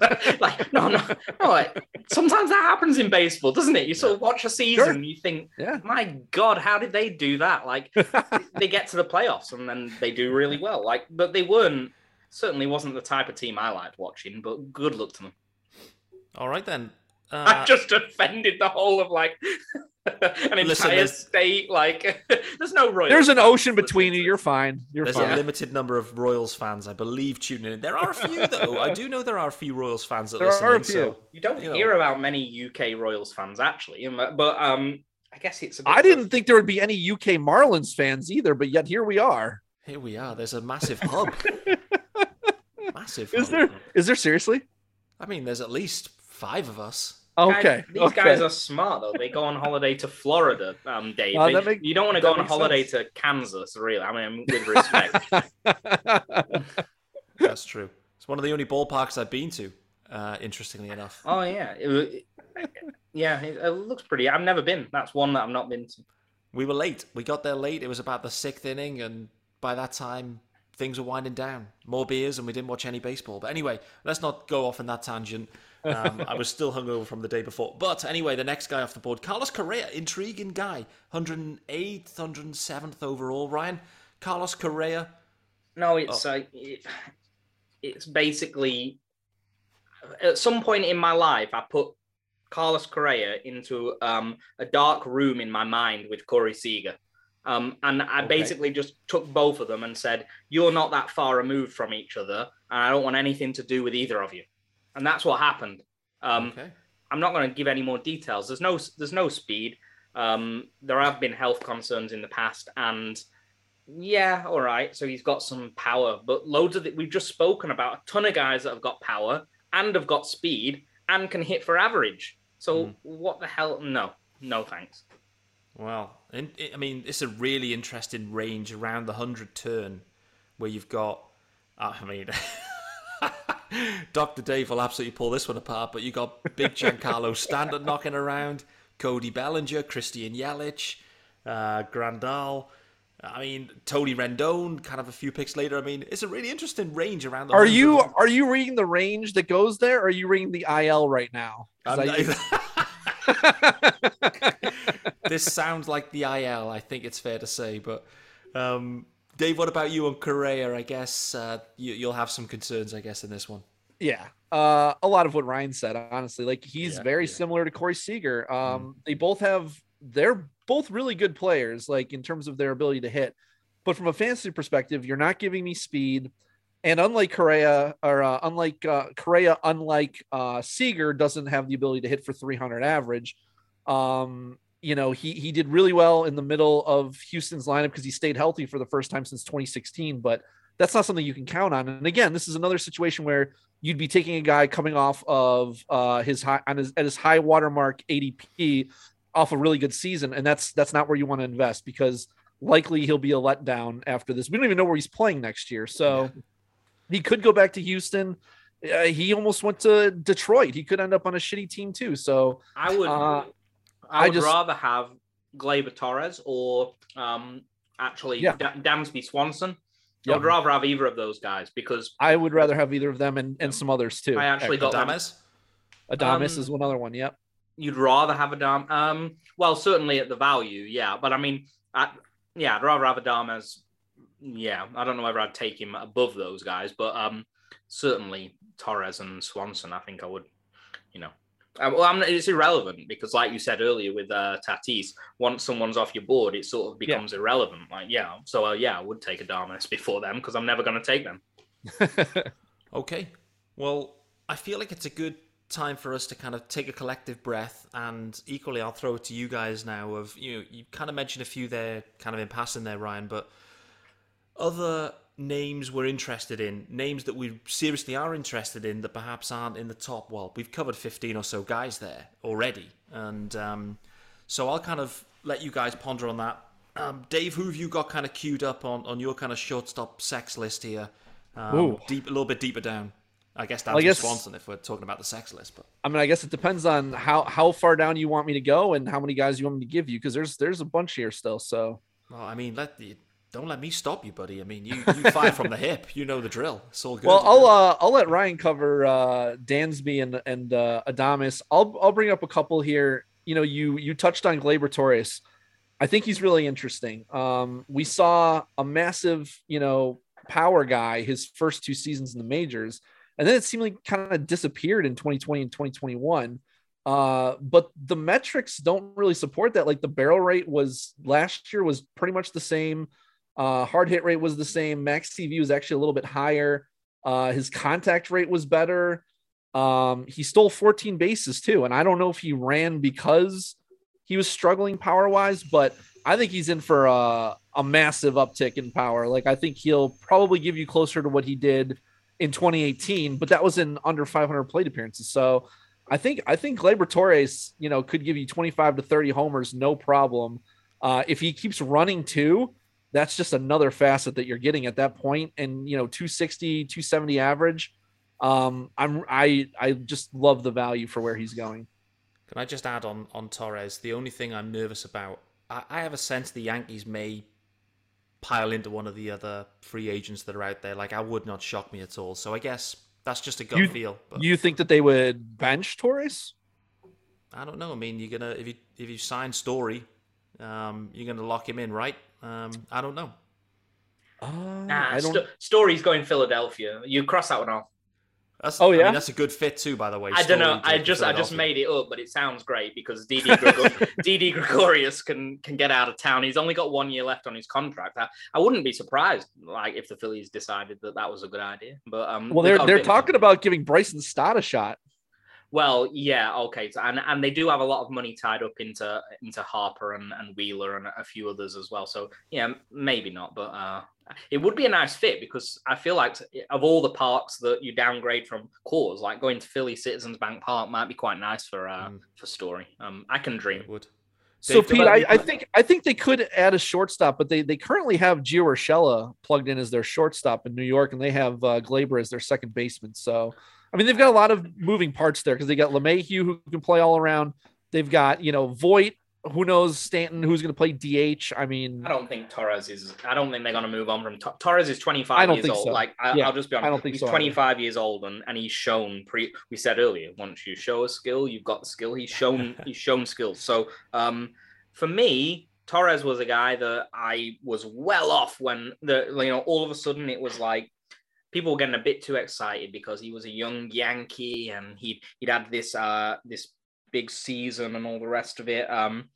like no, no, no. Like, sometimes that happens in baseball, doesn't it? You sort of watch a season, Sure. and you think, Yeah. my God, how did they do that? Like, they get to the playoffs and then they do really well. Like, but they weren't. Certainly wasn't the type of team I liked watching. But good luck to them. All right then. I Uh, just offended the whole of like an Listen, entire state. Like, there's no Royals There's an ocean between you. You're fine. You're There's fine. a limited number of Royals fans, I believe, tuning in. There are a few, though. I do know there are a few Royals fans that There listen are a few. so You don't You know. hear about many UK Royals fans actually, um, but um, I guess it's. A bit I didn't think there would be any UK Marlins fans either, but yet here we are. here we are. There's a massive hub. massive. Is hub. there? Is there seriously? I mean, there's at least five of us. Guys- Okay. these okay. guys are smart though. They go on holiday to Florida, um, Dave. Oh, They- make- you don't want to go on makes holiday sense. to Kansas, really. I mean, with respect. That's true. It's one of the only ballparks I've been to. Uh, interestingly enough, oh yeah, it, wa- yeah. It, it looks pretty. I've never been. That's one that I've not been to. we were late. We got there late. It was about the sixth inning, and by that time, things were winding down. More beers, and we didn't watch any baseball. But anyway, let's not go off in that tangent. Um, I was still hungover from the day before. But anyway, the next guy off the board, Carlos Correa, intriguing guy, 108th, 107th overall. Ryan, Carlos Correa. No, it's Oh. uh, it, it's basically at some point in my life, I put Carlos Correa into um, a dark room in my mind with Corey Seager. Um, and I Okay. basically just took both of them and said, You're not that far removed from each other, and I don't want anything to do with either of you. And that's what happened. Um, okay. I'm not going to give any more details. There's no there's no speed. Um, there have been health concerns in the past, and yeah, all right. So he's got some power, but loads of it. We've just spoken about a ton of guys that have got power and have got speed and can hit for average. So Mm. what the hell? No, no thanks. Well, in, I mean, it's a really interesting range around the 100 turn where you've got, I mean, Dr. Dave will absolutely pull this one apart, but you got Big Giancarlo Stanton knocking around, Cody Bellinger, Christian Yelich, uh, Grandal. I mean, Tony Rendon, kind of a few picks later. I mean, it's a really interesting range around the Are 100. you are you reading the range that goes there? Or are you reading the IL right now? This sounds like the IL. I think it's fair to say. But um, Dave, what about you on Correa? I guess uh, you, you'll have some concerns, I guess, in this one. Yeah. Uh, a lot of what Ryan said, honestly. Like he's Yeah, very yeah. similar to Corey Seager. Um, they both have they're both really good players, like in terms of their ability to hit. But from a fantasy perspective, you're not giving me speed. And unlike Correa, or uh, unlike uh, Correa, unlike uh, Seager, doesn't have the ability to hit for 300 average. Um, you know, he he did really well in the middle of Houston's lineup because he stayed healthy for the first time since 2016. But that's not something you can count on. And again, this is another situation where you'd be taking a guy coming off of uh, his high on his at his high watermark ADP off a really good season, and that's that's not where you want to invest because likely he'll be a letdown after this. We don't even know where he's playing next year, so he could go back to Houston. Uh, he almost went to Detroit. He could end up on a shitty team too. So I would. Uh, I I would just- rather have Gleyber Torres or um, actually Yeah. Da- Dansby Swanson. I would rather have either of those guys because I would rather have either of them and, and some others too. I actually got them. Adames? Adamas um, is another one. Yep. You'd rather have a Dam. Um, well, certainly at the value, yeah. But I mean, I, yeah, I'd rather have a Damas. Yeah, I don't know whether I'd take him above those guys, but um, certainly Torres and Swanson. I think I would, you know. Uh, well, I'm, it's irrelevant because, like you said earlier with uh, Tatis, once someone's off your board, it sort of becomes irrelevant. Like, yeah, so uh, yeah, I would take Adames before them because I'm never going to take them. Okay. Well, I feel like it's a good time for us to kind of take a collective breath and equally I'll throw it to you guys now of you know, you kind of mentioned a few there kind of in passing there Ryan but other names we're interested in names that we seriously are interested in that perhaps aren't in the top well we've covered 15 or so guys there already. And um, so I'll kind of let you guys ponder on that. Um, Dave who have you got kind of queued up on on your kind of shortstop sex list here? Um, deep a little bit deeper down. I guess that's I guess- Swanson if we're talking about the sex list, but I mean, I guess it depends on how how far down you want me to go and how many guys you want me to give you because there's there's a bunch here still. So. Well, I mean, let the don't let me stop you, buddy. I mean, you you fire from the hip. You know the drill. It's all good. well, I'll uh, I'll let Ryan cover uh, Dansby and and uh, Adames. I'll I'll bring up a couple here. You know, you you touched on Gleyber Torres. I think he's really interesting. Um, we saw a massive, you know, power guy his first two seasons in the majors, and then it seemingly kind of disappeared in 2020 and 2021. Uh, but the metrics don't really support that. Like the barrel rate was last year was pretty much the same. Uh, hard hit rate was the same. Max EV was actually a little bit higher. Uh, his contact rate was better. Um, he stole 14 bases too, and I don't know if he ran because he was struggling power wise, but I think he's in for a, a massive uptick in power. Like I think he'll probably give you closer to what he did in 2018, but that was in under 500 plate appearances. So I think I think Gleyber Torres, you know, could give you 25 to 30 homers, no problem. Uh, if he keeps running too, that's just another facet that you're getting at that. And you know, 260, 270 average. Um, I'm I I just love the value for where he's going. Can I just add on on Torres? The only thing I'm nervous about, I, I have a sense the Yankees may pile into one of the other free agents that are out there. Like, I would not shock me at all. So I guess that's just a gut You- feel. But You think that they would bench Torres? I don't know. I mean, you're gonna if you if you sign Story, um, you're gonna lock him in, right? Um, I don't know. Uh, Nah, I don't. Sto- Story's going Philadelphia. You cross that one off. That's, Oh, I yeah? mean, that's a good fit too, by the way. I don't know. I just I just made it up, but it sounds great because Didi Gregor- Didi Gregorius can can get out of town. He's only got one year left on his contract. I, I wouldn't be surprised like if the Phillies decided that that was a good idea. But um, well, they they're they're talking about giving Bryson Stott a shot. Well, yeah, okay, so, and and they do have a lot of money tied up into into Harper and, and Wheeler and a few others as well. So yeah, maybe not, but uh, it would be a nice fit because I feel like of all the parks that you downgrade from Coors, like going to Philly Citizens Bank Park might be quite nice for uh, Mm. for Story. Um, I can dream. It would. So Dave, Pete, I, I think I think they could add a shortstop, but they they currently have Gio Urshela plugged in as their shortstop in New York, and they have uh, Gleyber as their second baseman. So I mean, they've got a lot of moving parts there because they got LeMahieu who can play all around. They've got you know Voit, who knows Stanton who's going to play DH. I mean, I don't think Torres is. I don't think they're going to move on from Tor- Torres. Is twenty I don't years think old. so. Like I, Yeah, I'll just be honest. I don't think he's so either. twenty five years old, and and he's shown. Pre. We said earlier, once you show a skill, you've got the skill. He's shown. he's shown skills. So um, for me, Torres was a guy that I was well off when the you know all of a sudden it was like people were getting a bit too excited because he was a young Yankee and he'd he'd had this uh this big season and all the rest of it. Um,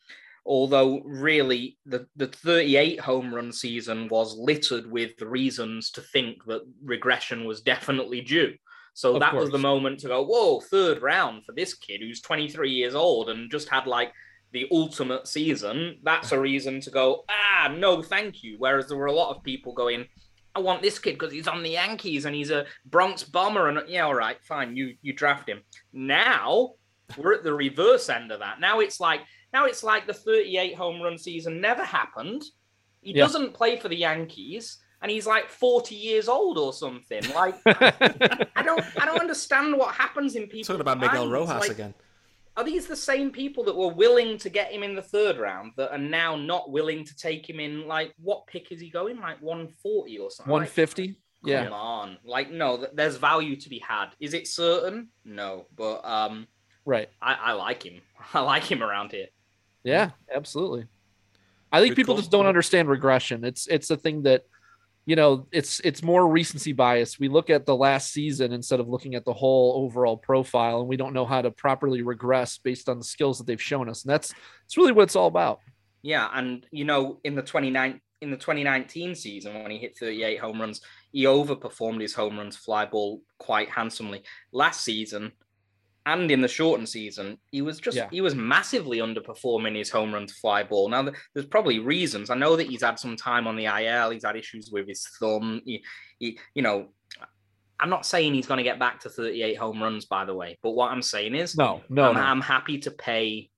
although really the the 38 home run season was littered with reasons to think that regression was definitely due. So Of that was the moment to go, whoa, third round for this kid who's 23 years old and just had like the ultimate season. That's a reason to go, ah, no, thank you. Whereas there were a lot of people going, I want this kid because he's on the Yankees and he's a Bronx bomber. And yeah, all right, fine, you you draft him. Now we're at the reverse end of that. Now it's like now it's like the 38 home run season never happened. He Yeah. doesn't play for the Yankees, and he's like 40 years old or something. Like I don't I don't understand what happens in people. Talking about Miguel Rojas like, again. Are these the same people that were willing to get him in the third round that are now not willing to take him in? Like, what pick is he going? Like 140 or something? Like, 150. Yeah. Come on. Like, no, there's value to be had. Is it certain? No, but um, Right. I, I like him. I like him around here. Yeah, absolutely. I think Good people call. just don't understand regression. It's it's a thing that you know, it's it's more recency bias. We look at the last season instead of looking at the whole overall profile, and we don't know how to properly regress based on the skills that they've shown us. And that's it's really what it's all about. Yeah, and you know, in the 29 in the 2019 season when he hit 38 home runs, he overperformed his home runs fly ball quite handsomely. Last season, and in the shortened season, he was just yeah. he was massively underperforming his home run to fly ball. Now there's probably reasons. I know that he's had some time on the IL. He's had issues with his thumb. He, he you know, I'm not saying he's going to get back to 38 home runs, by the way. But what I'm saying is, no, no, I'm, no. I'm happy to pay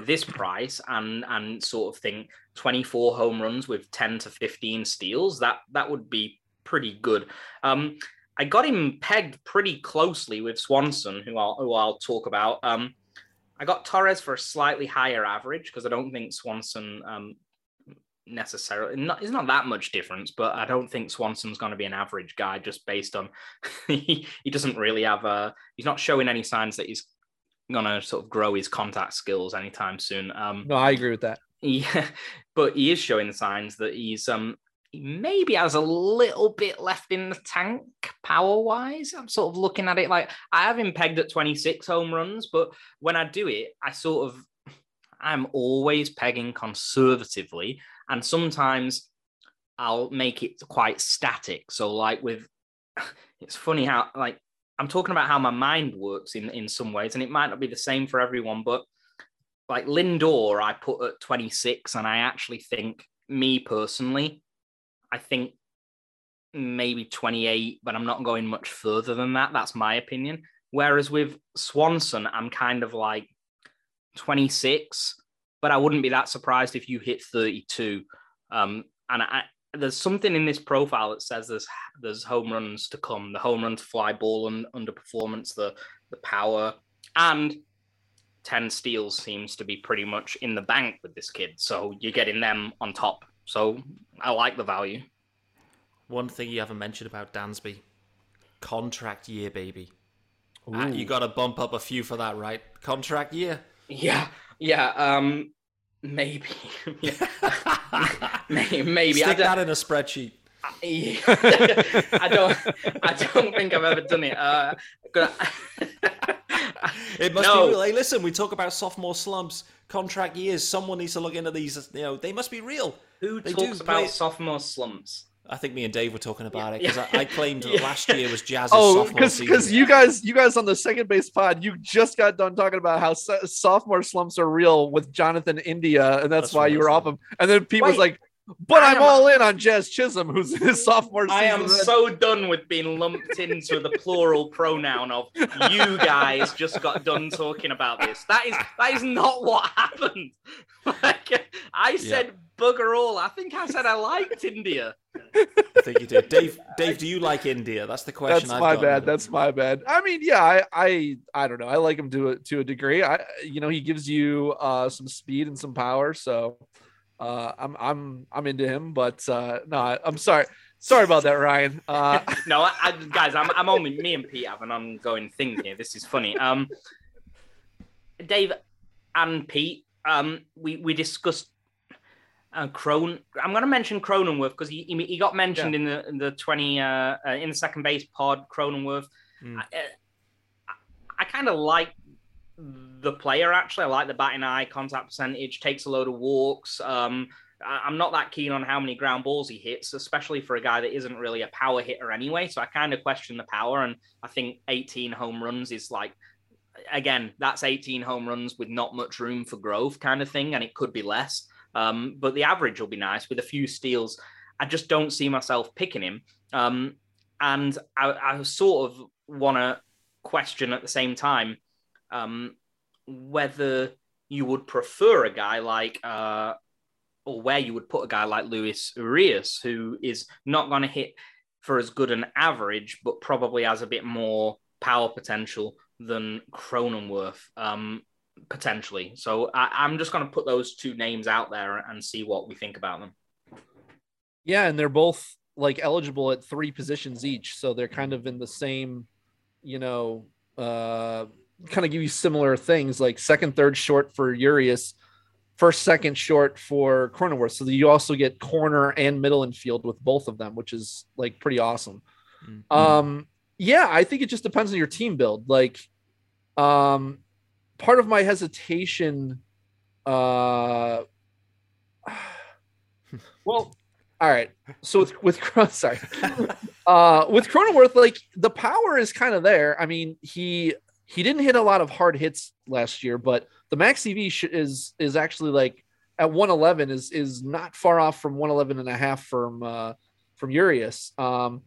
this price and and sort of think 24 home runs with 10 to 15 steals. That that would be pretty good. Um, I got him pegged pretty closely with Swanson, who I'll who I'll talk about. Um, I got Torres for a slightly higher average because I don't think Swanson um, necessarily not it's not that much difference, but I don't think Swanson's going to be an average guy just based on he, he doesn't really have a he's not showing any signs that he's going to sort of grow his contact skills anytime soon. Um, no, I agree with that. Yeah, but he is showing the signs that he's um maybe has a little bit left in the tank power wise. I'm sort of looking at it like I have him pegged at 26 home runs, but when I do it, I sort of I'm always pegging conservatively, and sometimes I'll make it quite static. So, like with it's funny how like I'm talking about how my mind works in in some ways, and it might not be the same for everyone, but like Lindor, I put at 26, and I actually think me personally I think maybe 28, but I'm not going much further than that. That's my opinion. Whereas with Swanson, I'm kind of like 26, but I wouldn't be that surprised if you hit 32. Um, and I, there's something in this profile that says there's there's home runs to come, the home run to fly ball and underperformance, the the power, and 10 steals seems to be pretty much in the bank with this kid. So you're getting them on top so I like the value. One thing you haven't mentioned about Dansby contract year, baby. Uh, you got to bump up a few for that, right? Contract year. Yeah, yeah. Um, maybe. maybe. maybe. Stick that in a spreadsheet. I don't. I don't think I've ever done it. Uh, it must no. be. Hey, listen, we talk about sophomore slumps, contract years. Someone needs to look into these. You know, they must be real. Who they talks about play... sophomore slumps? I think me and Dave were talking about yeah, it because I, I, claimed that last year was Jazz's oh, sophomore season. because you guys, you guys on the second base pod, you just got done talking about how so- sophomore slumps are real with Jonathan India, and that's, that's why you were off him. And then Pete Wait, was like, "But I I'm all in on Jazz Chisholm, who's his sophomore season." I am so done with being lumped into the plural pronoun of you guys. Just got done talking about this. That is that is not what happened. like, I said. Yeah bugger all. I think I said I liked India. I think you did, Dave. Dave, do you like India? That's the question. That's I've my bad. That's my bad. I mean, yeah, I, I, I don't know. I like him to a to a degree. I, you know, he gives you uh, some speed and some power. So, uh, I'm, I'm, I'm into him. But uh, no, I'm sorry. Sorry about that, Ryan. Uh, no, I, I, guys, I'm, I'm only me and Pete have an ongoing thing here. This is funny. Um, Dave and Pete, um, we we discussed uh, Cron. I'm going to mention Cronenworth because he, he, he got mentioned yeah. in the in the twenty uh, uh, in the second base pod. Cronenworth. Mm. I, I, I kind of like the player actually. I like the batting eye, contact percentage, takes a load of walks. Um, I, am not that keen on how many ground balls he hits, especially for a guy that isn't really a power hitter anyway. So I kind of question the power, and I think 18 home runs is like. Again, that's 18 home runs with not much room for growth, kind of thing, and it could be less. Um, but the average will be nice with a few steals. I just don't see myself picking him. Um, and I, I, sort of want to question at the same time um, whether you would prefer a guy like, uh, or where you would put a guy like Luis Urias, who is not going to hit for as good an average, but probably has a bit more power potential than Cronenworth. Um, potentially. So I, am just going to put those two names out there and see what we think about them. Yeah, and they're both like eligible at three positions each, so they're kind of in the same, you know, uh, kind of give you similar things like second, third short for Urias. first, second short for Cronenworth. So you also get corner and middle infield with both of them, which is like pretty awesome. Mm-hmm. Um, yeah, I think it just depends on your team build. Like, um, part of my hesitation, uh, well, all right. So with with sorry, uh, with Cronenworth, like the power is kind of there. I mean, he he didn't hit a lot of hard hits last year, but the max EV sh- is is actually like at 111 is is not far off from 111 and a half from uh, from Urias. Um,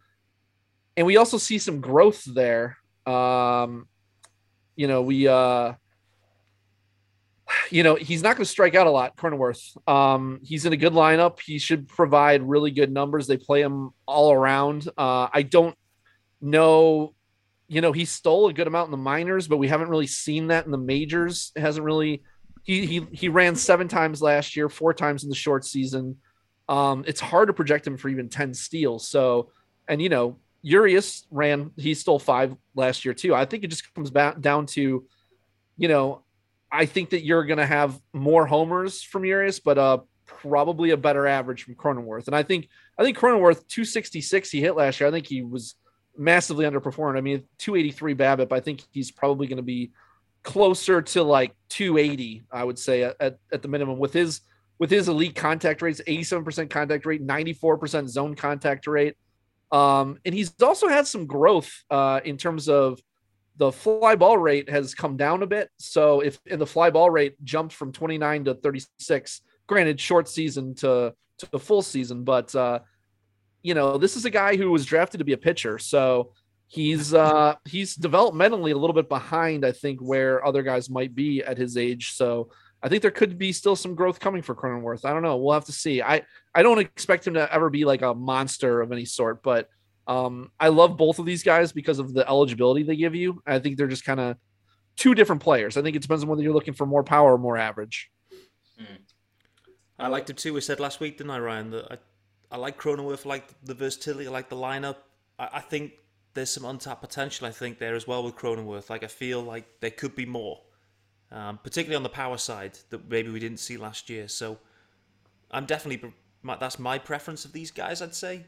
and we also see some growth there. Um, you know, we uh, you know, he's not going to strike out a lot, Cronenworth. Um, he's in a good lineup. He should provide really good numbers. They play him all around. Uh, I don't know, you know, he stole a good amount in the minors, but we haven't really seen that in the majors. It hasn't really. He he he ran seven times last year, four times in the short season. Um, it's hard to project him for even ten steals. So, and you know, Urias ran. He stole five last year too. I think it just comes back down to, you know, I think that you're going to have more homers from Urias, but uh, probably a better average from Cronenworth. And I think I think Cronenworth 266 he hit last year. I think he was massively underperformed. I mean, 283 BABIP. I think he's probably going to be closer to like 280. I would say at, at the minimum with his with his elite contact rates, 87% contact rate, 94% zone contact rate. Um, and he's also had some growth uh, in terms of the fly ball rate has come down a bit. So if the fly ball rate jumped from 29 to 36, granted short season to to the full season, but uh, you know this is a guy who was drafted to be a pitcher, so he's uh, he's developmentally a little bit behind, I think, where other guys might be at his age. So I think there could be still some growth coming for Cronenworth. I don't know. We'll have to see. I I don't expect him to ever be like a monster of any sort, but um, I love both of these guys because of the eligibility they give you. I think they're just kind of two different players. I think it depends on whether you're looking for more power or more average. I liked it too. We said last week, didn't I, Ryan? That I, I like Cronenworth, I like the versatility, I like the lineup. I, I think there's some untapped potential, I think, there as well with Cronenworth. Like, I feel like there could be more, um, particularly on the power side that maybe we didn't see last year. So I'm definitely, that's my preference of these guys, I'd say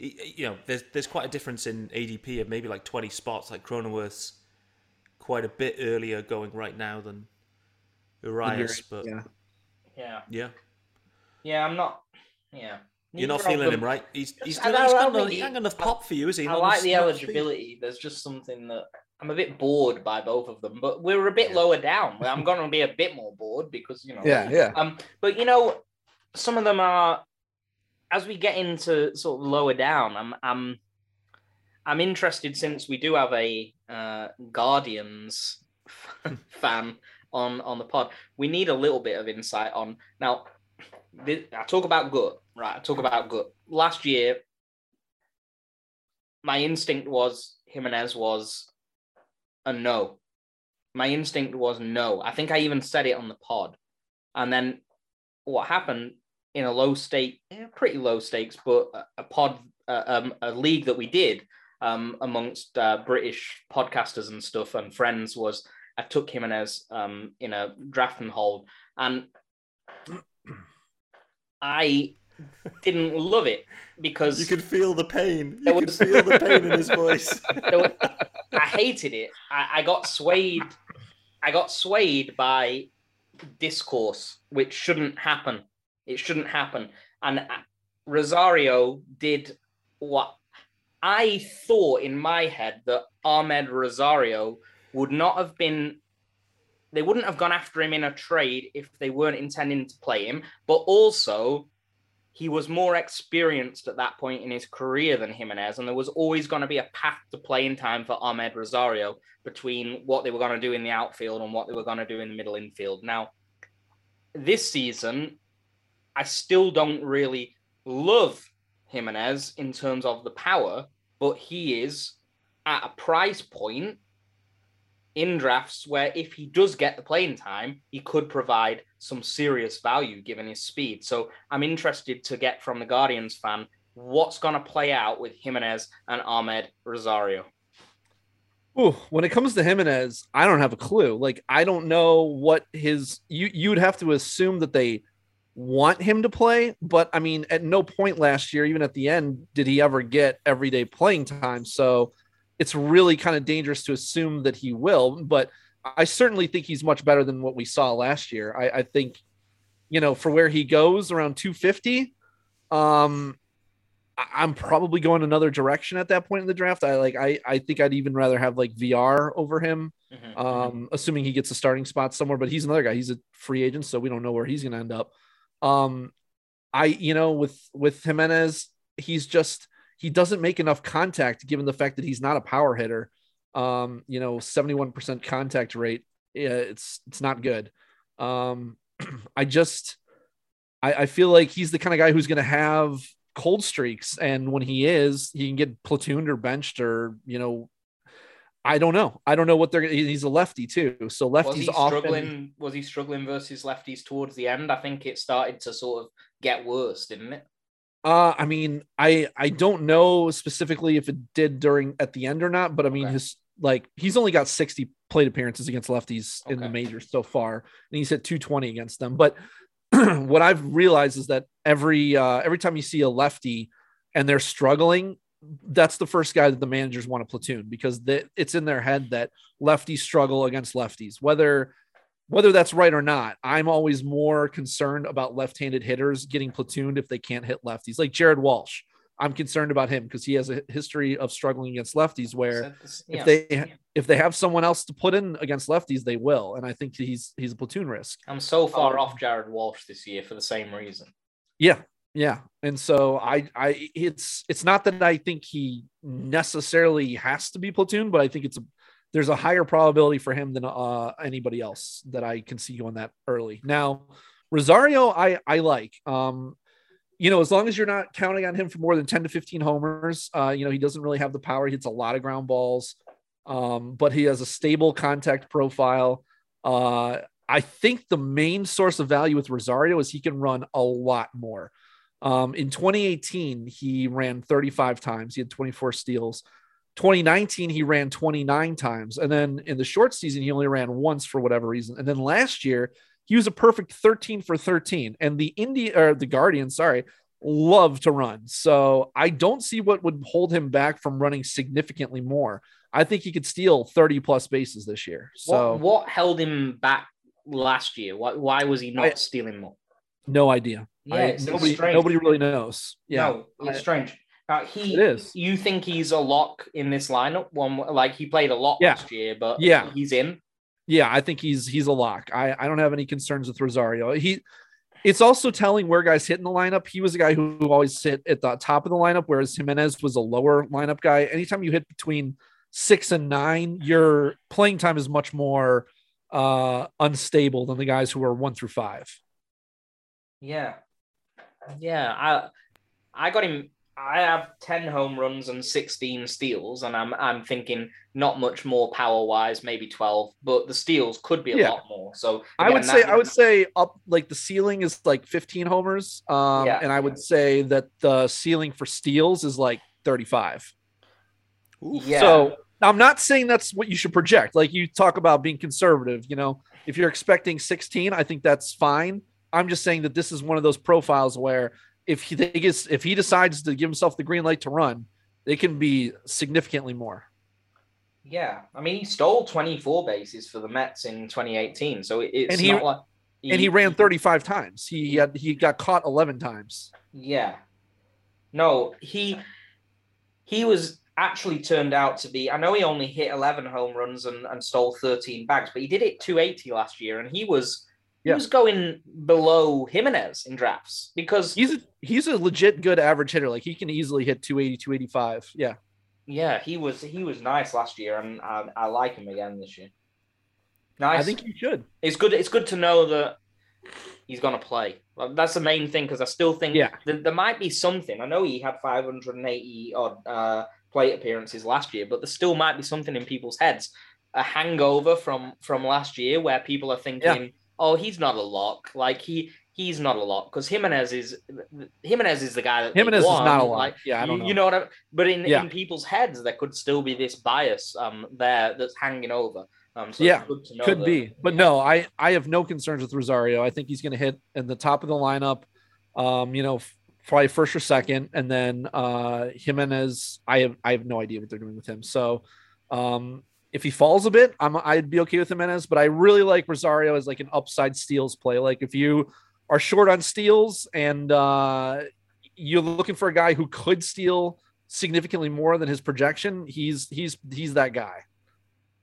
you know, there's there's quite a difference in ADP of maybe like 20 spots. Like Cronenworth's quite a bit earlier going right now than Urias, but yeah, yeah, yeah, yeah. I'm not. Yeah, Neither you're not feeling him, right? He's he's, he's, got, he's got, enough, he, enough pop for you, is he? I like the eligibility. There's just something that I'm a bit bored by both of them, but we're a bit yeah. lower down. I'm going to be a bit more bored because you know. Yeah, yeah. Um, but you know, some of them are as we get into sort of lower down, I'm I'm I'm interested since we do have a uh, Guardians fan on on the pod. We need a little bit of insight on now. I talk about gut, right? I talk about gut. Last year, my instinct was Giménez was a no. My instinct was no. I think I even said it on the pod, and then what happened in a low stake, pretty low stakes, but a, pod, uh, um, a league that we did um, amongst uh, British podcasters and stuff and friends was I took Giménez um, in a draft and hold, and I didn't love it because you could feel the pain. You could feel the pain in his voice. Was, I hated it. I, I got swayed. I got swayed by discourse, which shouldn't happen. It shouldn't happen. And uh, Rosario did what I thought in my head that Amed Rosario would not have been. They wouldn't have gone after him in a trade if they weren't intending to play him. But also, he was more experienced at that point in his career than Giménez, and there was always going to be a path to playing time for Amed Rosario between what they were going to do in the outfield and what they were going to do in the middle infield. Now, this season, I still don't really love Giménez in terms of the power, but he is at a price point in drafts where if he does get the playing time, he could provide some serious value given his speed. So I'm interested to get from the Guardians fan what's going to play out with Giménez and Amed Rosario. Ooh, when it comes to Giménez, I don't have a clue. Like I don't know what his you you would have to assume that they want him to play, but I mean at no point last year, even at the end, did he ever get everyday playing time. So it's really kind of dangerous to assume that he will, but I certainly think he's much better than what we saw last year. I, I think, you know, for where he goes around 250, um, I'm probably going another direction at that point in the draft. I like I I think I'd even rather have like VR over him, Mhm, um, assuming he gets a starting spot somewhere. But he's another guy. He's a free agent, so we don't know where he's going to end up. Um, I you know with with Giménez, he's just he doesn't make enough contact given the fact that he's not a power hitter. Um, you know, 71% contact rate. It's it's not good. Um, I just I, I feel like he's the kind of guy who's going to have cold streaks, and when he is, he can get platooned or benched or you know, I don't know. I don't know what they're. He's a lefty too, so Was lefties he often. struggling? Was he struggling versus lefties towards the end? I think it started to sort of get worse, didn't it? Uh, I mean, I I don't know specifically if it did during at the end or not, but I mean, Okay. his like he's only got 60 plate appearances against lefties in the majors so far, and he's hit 220 against them. But what I've realized is that every uh, every time you see a lefty and they're struggling, that's the first guy that the managers want to platoon because they, it's in their head that lefties struggle against lefties, whether whether that's right or not. I'm always more concerned about left-handed hitters getting platooned if they can't hit lefties, like Jared Walsh. I'm concerned about him because he has a history of struggling against lefties where So if they if they have someone else to put in against lefties, they will. And I think he's he's a platoon risk. I'm so far Um, off Jared Walsh this year for the same reason. Yeah, yeah. And so I I it's it's not that I think he necessarily has to be platoon, but I think it's a there's a higher probability for him than uh anybody else that I can see going that early. Now, Rosario, I I like. Um, you know, as long as you're not counting on him for more than 10 to 15 homers, uh, you know, he doesn't really have the power. He hits a lot of ground balls, um, but he has a stable contact profile. Uh, I think the main source of value with Rosario is he can run a lot more. Um, in 2018, he ran 35 times. He had 24 steals. 2019, he ran 29 times. And then in the short season, he only ran once for whatever reason. And then last year, he was a perfect 13 for 13. And the India or the Guardians, sorry, love to run. So I don't see what would hold him back from running significantly more. I think he could steal 30 plus bases this year. So what, what held him back last year? Why, why was he not I- stealing more? no idea. Yeah, I- nobody, strange. nobody really knows. Yeah. No, it's strange. Uh, he, It is. You think he's a lock in this lineup? One like he played a lot Yeah. last year, but Yeah. he's in. Yeah, I think he's he's a lock. I, I don't have any concerns with Rosario. He it's also telling where guys hit in the lineup. He was a guy who, always hit at the top of the lineup, whereas Giménez was a lower lineup guy. Anytime you hit between six and nine, your playing time is much more uh unstable than the guys who are one through five. Yeah, yeah. I I got him. I have ten home runs and sixteen steals, and I'm I'm thinking not much more power wise, maybe twelve, but the steals could be a Yeah. lot more. So I would say that- I would say up like the ceiling is like 15 homers. Um Yeah. and I would say that the ceiling for steals is like 35. Oof. Yeah. So I'm not saying that's what you should project. Like you talk about being conservative, you know, if you're expecting 16, I think that's fine. I'm just saying that this is one of those profiles where if he they gets, if he decides to give himself the green light to run, they can be significantly more. Yeah, I mean, he stole 24 bases for the Mets in 2018, so it's And he- not like And he ran 35 times. He had he got caught 11 times. Yeah, no, he he was actually turned out to be. I know he only hit 11 home runs and, and stole 13 bags, but he did it 280 last year, and he was he Yeah. was going below Giménez in drafts because He's a he's a legit good average hitter. Like he can easily hit 280, 285. Yeah. yeah, he was he was nice last year, and I, I like him again this year. Nice. I think you should. it's good. It's good to know that he's gonna play. Like, that's the main thing because I still think Yeah. that there might be something. I know he had 580 odd uh, plate appearances last year, but there still might be something in people's heads, a hangover from from last year where people are thinking, "Oh, he's not a lock." Like he he's not a lot because Giménez is Giménez is the guy that Giménez is not a lot. Like, yeah, I don't you, know. you know what I mean? But in, Yeah. in people's heads, there could still be this bias um there that's hanging over. Um, so Yeah, good to know Could that- be, but no, I I have no concerns with Rosario. I think he's going to hit in the top of the lineup. Um, you know, f- probably first or second, and then uh Giménez. I have I have no idea what they're doing with him. So, um, if he falls a bit, I'm I'd be okay with Giménez. But I really like Rosario as like an upside steals play. Like if you are short on steals and uh you're looking for a guy who could steal significantly more than his projection, he's he's he's that guy.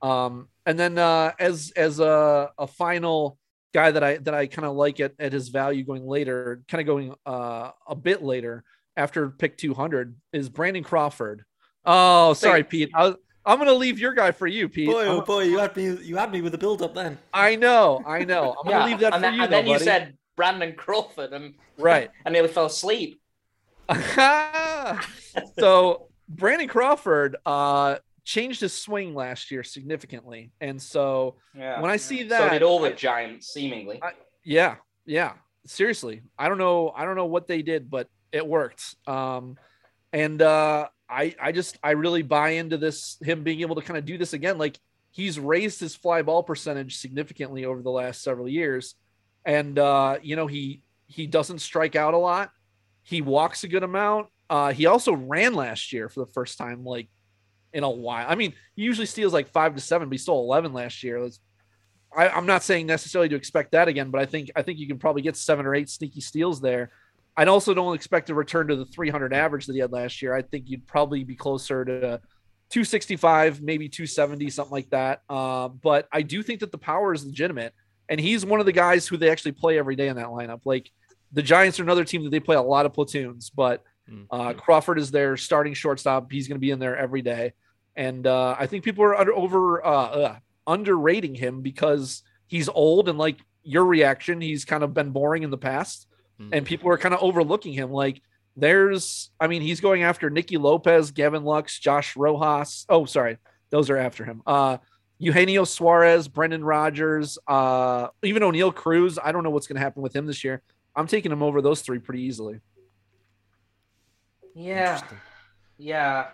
Um, and then uh, as as a, a final guy that I that I kind of like at, at his value going later, kind of going uh, a bit later after pick 200 is Brandon Crawford. Oh, sorry, Pete. I, I'm gonna leave your guy for you, Pete. Boy, oh boy, you had me. You had me with the build up then. I know, I know. I'm Yeah, gonna leave that and for then, you, and though, then you buddy. said Brandon Crawford, and right. I nearly fell asleep. so Brandon Crawford uh changed his swing last year significantly, and so Yeah. when I see that, so that, did all the I- Giants, seemingly. I- yeah, yeah. Seriously, I don't know. I don't know what they did, but it worked. Um, and uh, I, I just, I really buy into this. Him being able to kind of do this again, like he's raised his fly ball percentage significantly over the last several years, and uh, you know he he doesn't strike out a lot. He walks a good amount. Uh, he also ran last year for the first time, like in a while. I mean, he usually steals like five to seven, but he stole eleven last year. That's I, I'm not saying necessarily to expect that again, but I think I think you can probably get seven or eight sneaky steals there. I also don't expect a return to the 300 average that he had last year. I think you'd probably be closer to 265, maybe 270, something like that. Uh, but I do think that the power is legitimate, and he's one of the guys who they actually play every day in that lineup. Like the Giants are another team that they play a lot of platoons, but Mm. uh, Crawford is their starting shortstop. He's going to be in there every day, and uh, I think people are under, over uh, uh, underrating him because he's old and like your reaction, he's kind of been boring in the past, Mm. and people are kind of overlooking him. Like there's, I mean, he's going after Nicky Lopez, Gavin Lux, Josh Rojas. Oh, sorry, those are after him. Uh, Eugenio Suarez, Brendan Rodgers, uh, even Oneil Cruz. I don't know what's going to happen with him this year. I'm taking him over those three pretty easily. Yeah, yeah.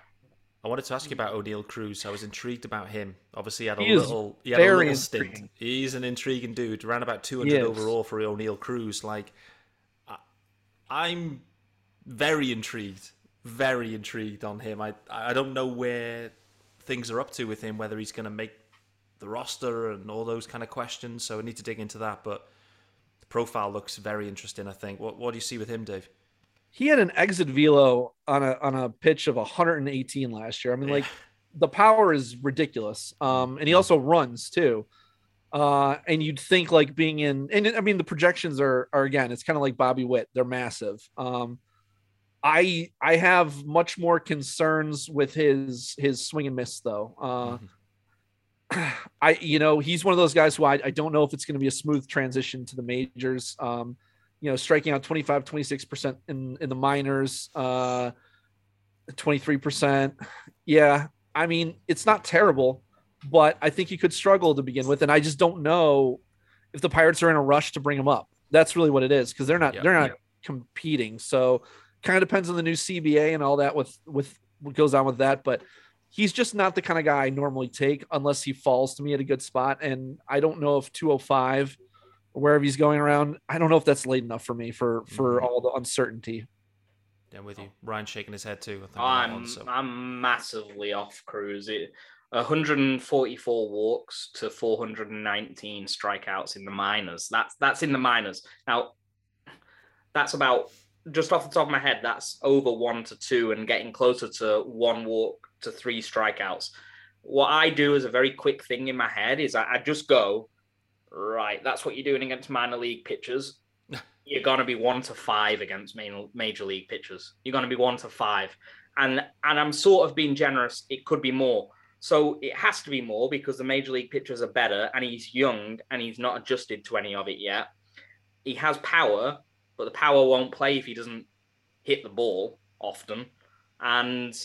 I wanted to ask you about Oneil Cruz. I was intrigued about him. Obviously, he had a He is little, he had a very little stint. He's an intriguing dude. Ran about 200 He overall for Oneil Cruz. Like, I, I'm very intrigued, very intrigued on him. I I don't know where things are up to with him, whether he's going to make the roster and all those kind of questions. So I need to dig into that. But the profile looks very interesting. I think. What what do you see with him, Dave? he had an exit velo on a on a pitch of 118 last year. I mean, like the power is ridiculous. Um, and he also runs too. Uh, and you'd think like being in, and I mean the projections are are again, it's kind of like Bobby Witt. They're massive. Um, I I have much more concerns with his his swing and miss though. Uh, I you know he's one of those guys who I, I don't know if it's going to be a smooth transition to the majors. Um, you know, striking out 25, 26% in, in the minors, uh, 23%. Yeah. I mean, it's not terrible, but I think he could struggle to begin with. And I just don't know if the Pirates are in a rush to bring him up. That's really what it is. Cause they're not, Yeah. they're not competing. So kind of depends on the new CBA and all that with, with what goes on with that. But he's just not the kind of guy I normally take unless he falls to me at a good spot. And I don't know if 205 or wherever he's going around, I don't know if that's late enough for me for for Mhm. all the uncertainty. Yeah, I'm with you. Ryan shaking his head too. I think on that I'm one, so. I'm massively off Cruz. It, 144 walks to 419 strikeouts in the minors. That's that's in the minors. Now, that's about just off the top of my head. That's over one to two and getting closer to one walk to three strikeouts. What I do as a very quick thing in my head is I, I just go right. That's what you're doing against minor league pitchers you're going to be one to five against main, major league pitchers. You're going to be one to five. And and I'm sort of being generous. It could be more. So it has to be more because the major league pitchers are better and he's young and he's not adjusted to any of it yet. He has power, but the power won't play if he doesn't hit the ball often. And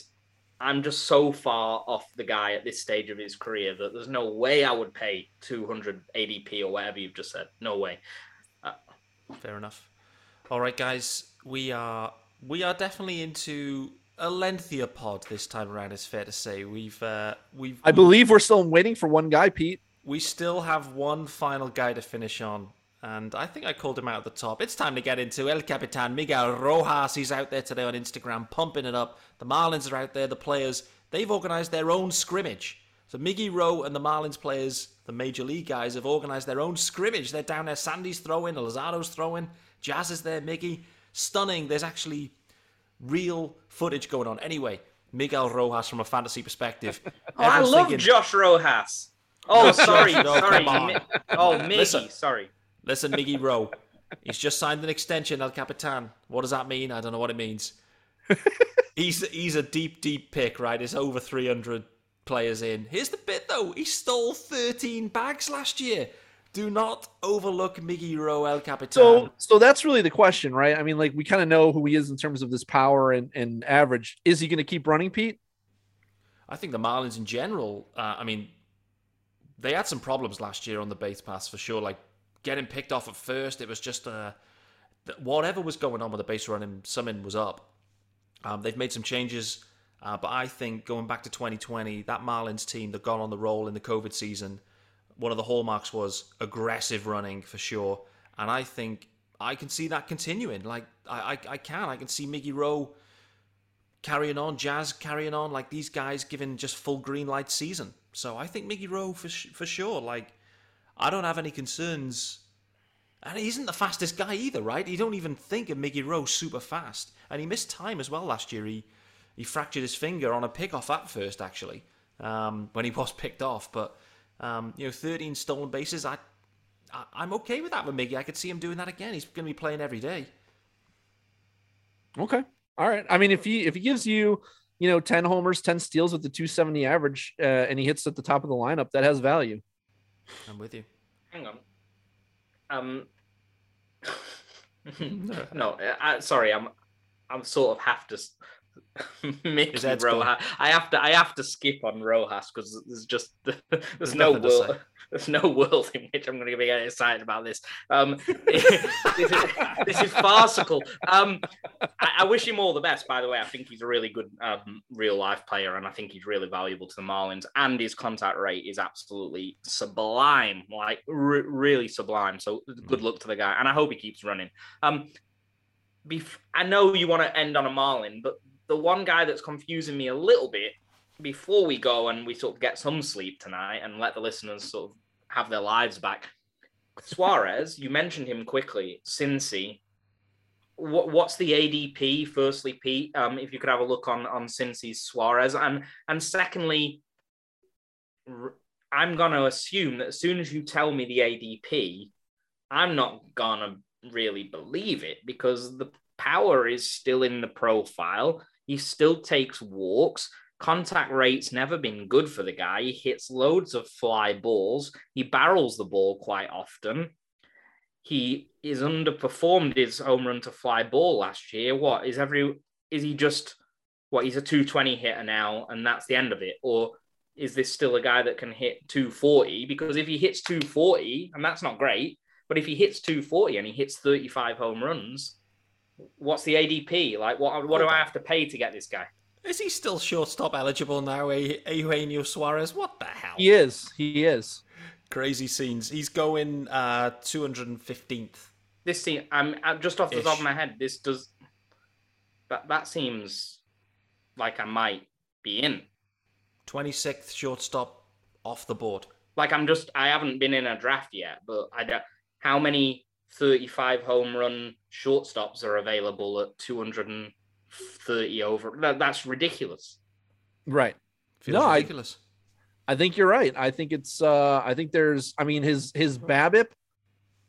I'm just so far off the guy at this stage of his career that there's no way I would pay 200 ADP or whatever you've just said. No way. Uh, Fair enough. All right, guys, we are we are definitely into a lengthier pod this time around. It's fair to say we've uh, we've I believe we're still waiting for one guy, Pete. we still have one final guy to finish on, and I think I called him out at the top. It's time to get into El Capitan Miguel Rojas. He's out there today on Instagram, pumping it up. The Marlins are out there. The players they've organised their own scrimmage. So Miggy Rowe and the Marlins players, the major league guys, have organised their own scrimmage. They're down there. Sandy's throwing, Luzardo's throwing, Jazz is there, Miggy. Stunning. There's actually real footage going on. Anyway, Miguel Rojas from a fantasy perspective. Oh, I love thinking- Josh Rojas. Oh, sorry, No, sorry. Mi- oh, Miggy, Listen. sorry. Listen, Miggy Rowe. He's just signed an extension, El Capitan. What does that mean? I don't know what it means. he's he's a deep, deep pick, right? It's over 300 players in. Here's the bit, though. He stole 13 bags last year. Do not overlook Miggy Rowe, El Capitan. So, so that's really the question, right? I mean, like we kind of know who he is in terms of this power and, and average. Is he going to keep running, Pete? I think the Marlins in general, uh, I mean, they had some problems last year on the base pass for sure. Like getting picked off at first, it was just uh, whatever was going on with the base running, something was up. Um, they've made some changes, uh, but I think going back to 2020, that Marlins team that got on the roll in the COVID season, one of the hallmarks was aggressive running for sure. And I think I can see that continuing. Like I, I, I can, I can see Miggy Rowe carrying on, Jazz carrying on, like these guys giving just full green light season. So I think Miggy Rowe for for sure. Like I don't have any concerns. And he isn't the fastest guy either, right? You don't even think of Miggy Rowe super fast, and he missed time as well last year. He he fractured his finger on a pickoff at first, actually, um, when he was picked off. But um, you know, 13 stolen bases. I, I I'm okay with that with Miggy. I could see him doing that again. He's going to be playing every day. Okay. All right. I mean, if he if he gives you, you know, 10 homers, 10 steals with the 270 average, uh, and he hits at the top of the lineup, that has value. I'm with you. Hang on. Um. no, I, sorry. I'm. I'm sort of have to. Mickey His head's gone. Rojas. I have to. I have to skip on Rojas because there's just there's no world. There's no world in which I'm going to be getting excited about this. Um, this, is, this is farcical. Um, I, I wish him all the best. By the way, I think he's a really good um, real life player, and I think he's really valuable to the Marlins. And his contact rate is absolutely sublime, like re- really sublime. So good luck to the guy, and I hope he keeps running. Um, I know you want to end on a Marlin, but the one guy that's confusing me a little bit before we go and we sort of get some sleep tonight and let the listeners sort of have their lives back. Suarez, you mentioned him quickly. Cincy, what, what's the ADP? Firstly, Pete, um, if you could have a look on on Cincy's Suarez, and and secondly, I'm gonna assume that as soon as you tell me the ADP, I'm not gonna really believe it because the power is still in the profile. He still takes walks. Contact rate's never been good for the guy. He hits loads of fly balls. He barrels the ball quite often. He is underperformed his home run to fly ball last year. What is every is he just what he's a 220 hitter now and that's the end of it? Or is this still a guy that can hit 240? Because if he hits 240, and that's not great, but if he hits 240 and he hits 35 home runs, what's the ADP? Like, what what do I have to pay to get this guy? Is he still shortstop eligible now, E- Eugenio Suarez? What the hell? He is. He is. Crazy scenes. He's going uh, 215th. This scene, I'm, I'm just off the top of my head. This does that that seems like I might be in. 26th shortstop off the board. Like I'm just I haven't been in a draft yet, but I don't. How many 35 home run shortstops are available at 230 over? That, that's ridiculous. Right. Feels No, I- ridiculous. I think you're right. I think it's uh I think there's I mean his his BABIP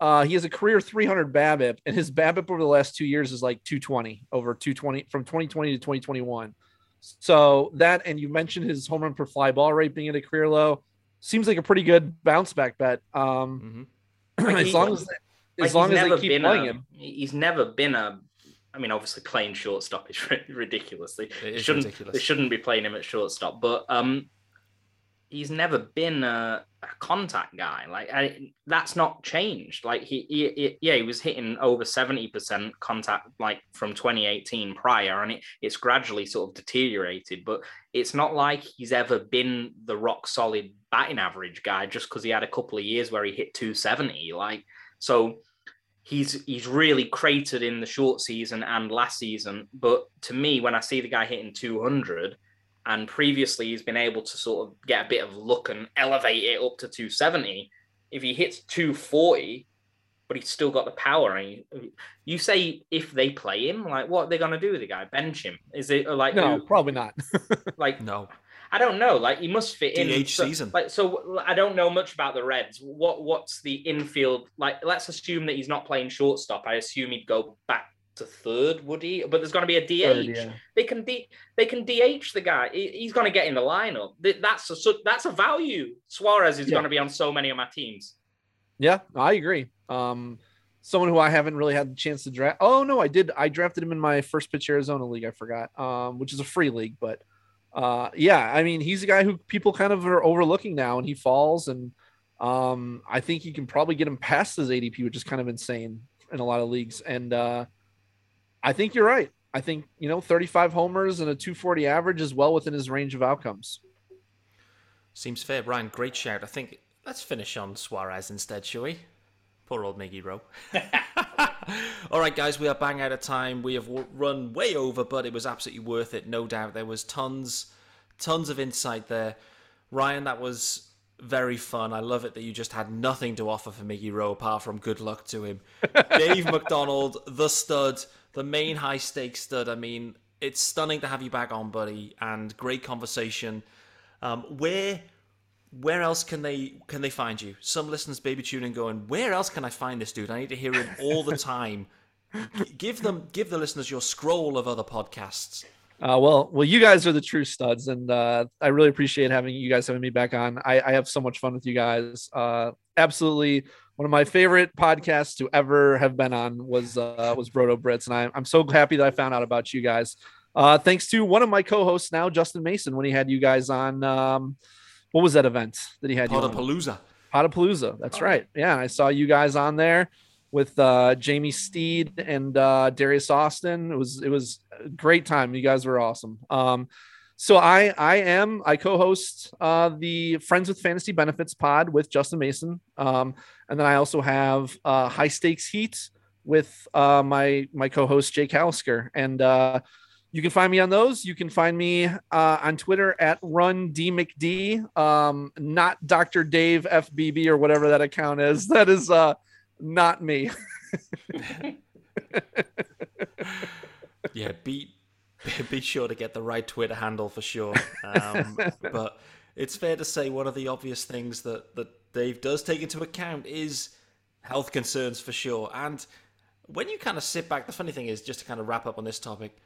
uh he has a career 300 BABIP and his BABIP over the last 2 years is like 220 over 220 from 2020 to 2021. So that and you mentioned his home run per fly ball rate being at a career low seems like a pretty good bounce back bet. Um hmm as long as Like, as long he's as never they keep been playing a, him. He's never been a. I mean, obviously playing shortstop is ri- ridiculous. They It is shouldn't. ridiculous. They shouldn't be playing him at shortstop. But um, he's never been a, a contact guy. Like I, that's not changed. Like he, he, he, yeah, he was hitting over seventy percent contact like from 2018 prior, and it, it's gradually sort of deteriorated. But it's not like he's ever been the rock solid batting average guy just because he had a couple of years where he hit 270. Like so. He's he's really cratered in the short season and last season, but to me, when I see the guy hitting 200, and previously he's been able to sort of get a bit of luck and elevate it up to 270. If he hits 240, but he's still got the power, and you, you say if they play him, like what are they going to do with the guy? Bench him? Is it like no, probably not. like No. I don't know. Like he must fit in. DH so, season. Like so, I don't know much about the Reds. What what's the infield like? Let's assume that he's not playing shortstop. I assume he'd go back to third, would he? But there's going to be a DH. Third, yeah. They can D, they can DH the guy. He's going to get in the lineup. That's a so- that's a value. Suarez is Yeah. going to be on so many of my teams. Yeah, I agree. Um, someone who I haven't really had the chance to draft. Oh no, I did. I drafted him in my first pitch Arizona league. I forgot, um, which is a free league. But uh, yeah, I mean, he's a guy who people kind of are overlooking now, and he falls, and um, I think you can probably get him past his ADP, which is kind of insane in a lot of leagues. And uh, I think you're right. I think you know, 35 homers and a 240 average is well within his range of outcomes. Seems fair. Brian, great shout. I think let's finish on Suarez instead, shall we? Poor old Miggy Rowe. All right, guys, we are bang out of time. We have w- run way over, but it was absolutely worth it, no doubt. There was tons, tons of insight there. Ryan, that was very fun. I love it that you just had nothing to offer for Miggy Rowe apart from good luck to him. Dave McDonald, the stud, the main high stakes stud. I mean, it's stunning to have you back on, buddy, and great conversation. Um, where where else can they can they find you? Some listeners baby tuning going, where else can I find this dude? I need to hear him all the time. Give them give the listeners your scroll of other podcasts. Uh, well, well, you guys are the true studs, and uh, I really appreciate having you guys having me back on. I, I have so much fun with you guys. Uh, absolutely, one of my favorite podcasts to ever have been on was uh, was Roto Brits, and I, I'm so happy that I found out about you guys. Uh, thanks to one of my co-hosts now, Justin Mason, when he had you guys on. Um, what was that event that he had? Podapalooza. Potapalooza. That's Oh. right. Yeah, I saw you guys on there with uh, Jamie Steed and uh, Darius Austin. It was it was a great time. You guys were awesome. Um, so I I am I co-host uh, the Friends with Fantasy Benefits pod with Justin Mason, um, and then I also have uh, High Stakes Heat with uh, my my co-host Jake Hallisker, and uh, you can find me on those. You can find me uh, on Twitter at Run D McD, um, not Dr. Dave FBB or whatever that account is. That is uh, not me. Yeah, be be sure to get the right Twitter handle for sure. Um, but it's fair to say one of the obvious things that that Dave does take into account is health concerns for sure. And when you kind of sit back, the funny thing is, just to kind of wrap up on this topic,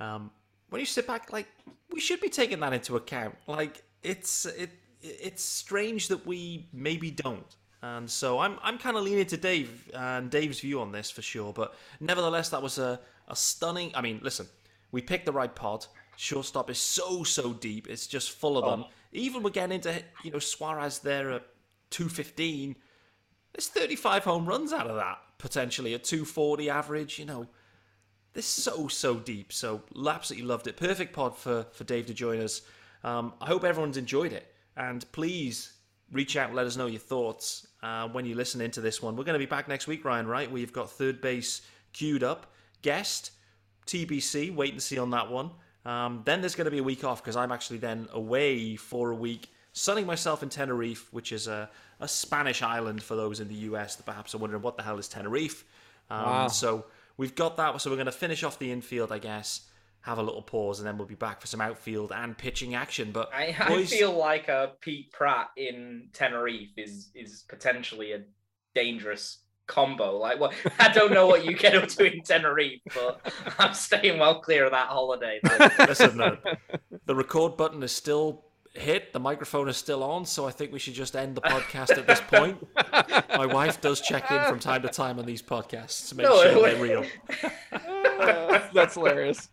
um, when you sit back, like we should be taking that into account. Like it's it it's strange that we maybe don't. And so I'm I'm kind of leaning to Dave and Dave's view on this for sure. But nevertheless, that was a, a stunning. I mean, listen, we picked the right pod. Shortstop is so so deep. It's just full of them. Even we're getting into you know Suarez there at 215. There's 35 home runs out of that potentially a 240 average. You know, this is so so deep. So absolutely loved it. Perfect pod for for Dave to join us. Um, I hope everyone's enjoyed it, and please reach out let us know your thoughts uh, when you listen into this one. We're going to be back next week, Ryan. Right? We've got third base queued up. Guest TBC. Wait and see on that one. Um, then there's going to be a week off because I'm actually then away for a week, sunning myself in Tenerife, which is a, a Spanish island for those in the US that perhaps are wondering what the hell is Tenerife. Um, Wow. So we've got that. So we're going to finish off the infield, I guess. Have a little pause, and then we'll be back for some outfield and pitching action. But I, I boys, feel like a Pete Pratt in Tenerife is is potentially a dangerous combo. Like, well, I don't know what you get up to in Tenerife, but I'm staying well clear of that holiday. listen, the, the record button is still hit. The microphone is still on, so I think we should just end the podcast at this point. My wife does check in from time to time on these podcasts to make no, sure they're real. uh, that's hilarious.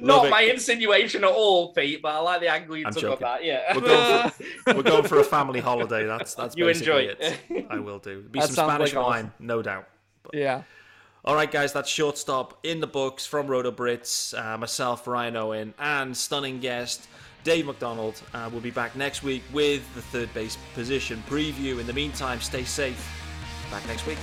Not my insinuation at all, Pete, but I like the angle you I'm took joking. about. Yeah, we're going, for, we're going, for, a family holiday. That's that's you enjoy it. I will do. Be that some Spanish like wine, awesome. no doubt. But. Yeah. All right, guys, that's shortstop in the books from Roto Brits. Uh, myself, Ryan Owen, and stunning guest Dave McDonald. Uh, we'll be back next week with the third base position preview. In the meantime, stay safe. Back next week.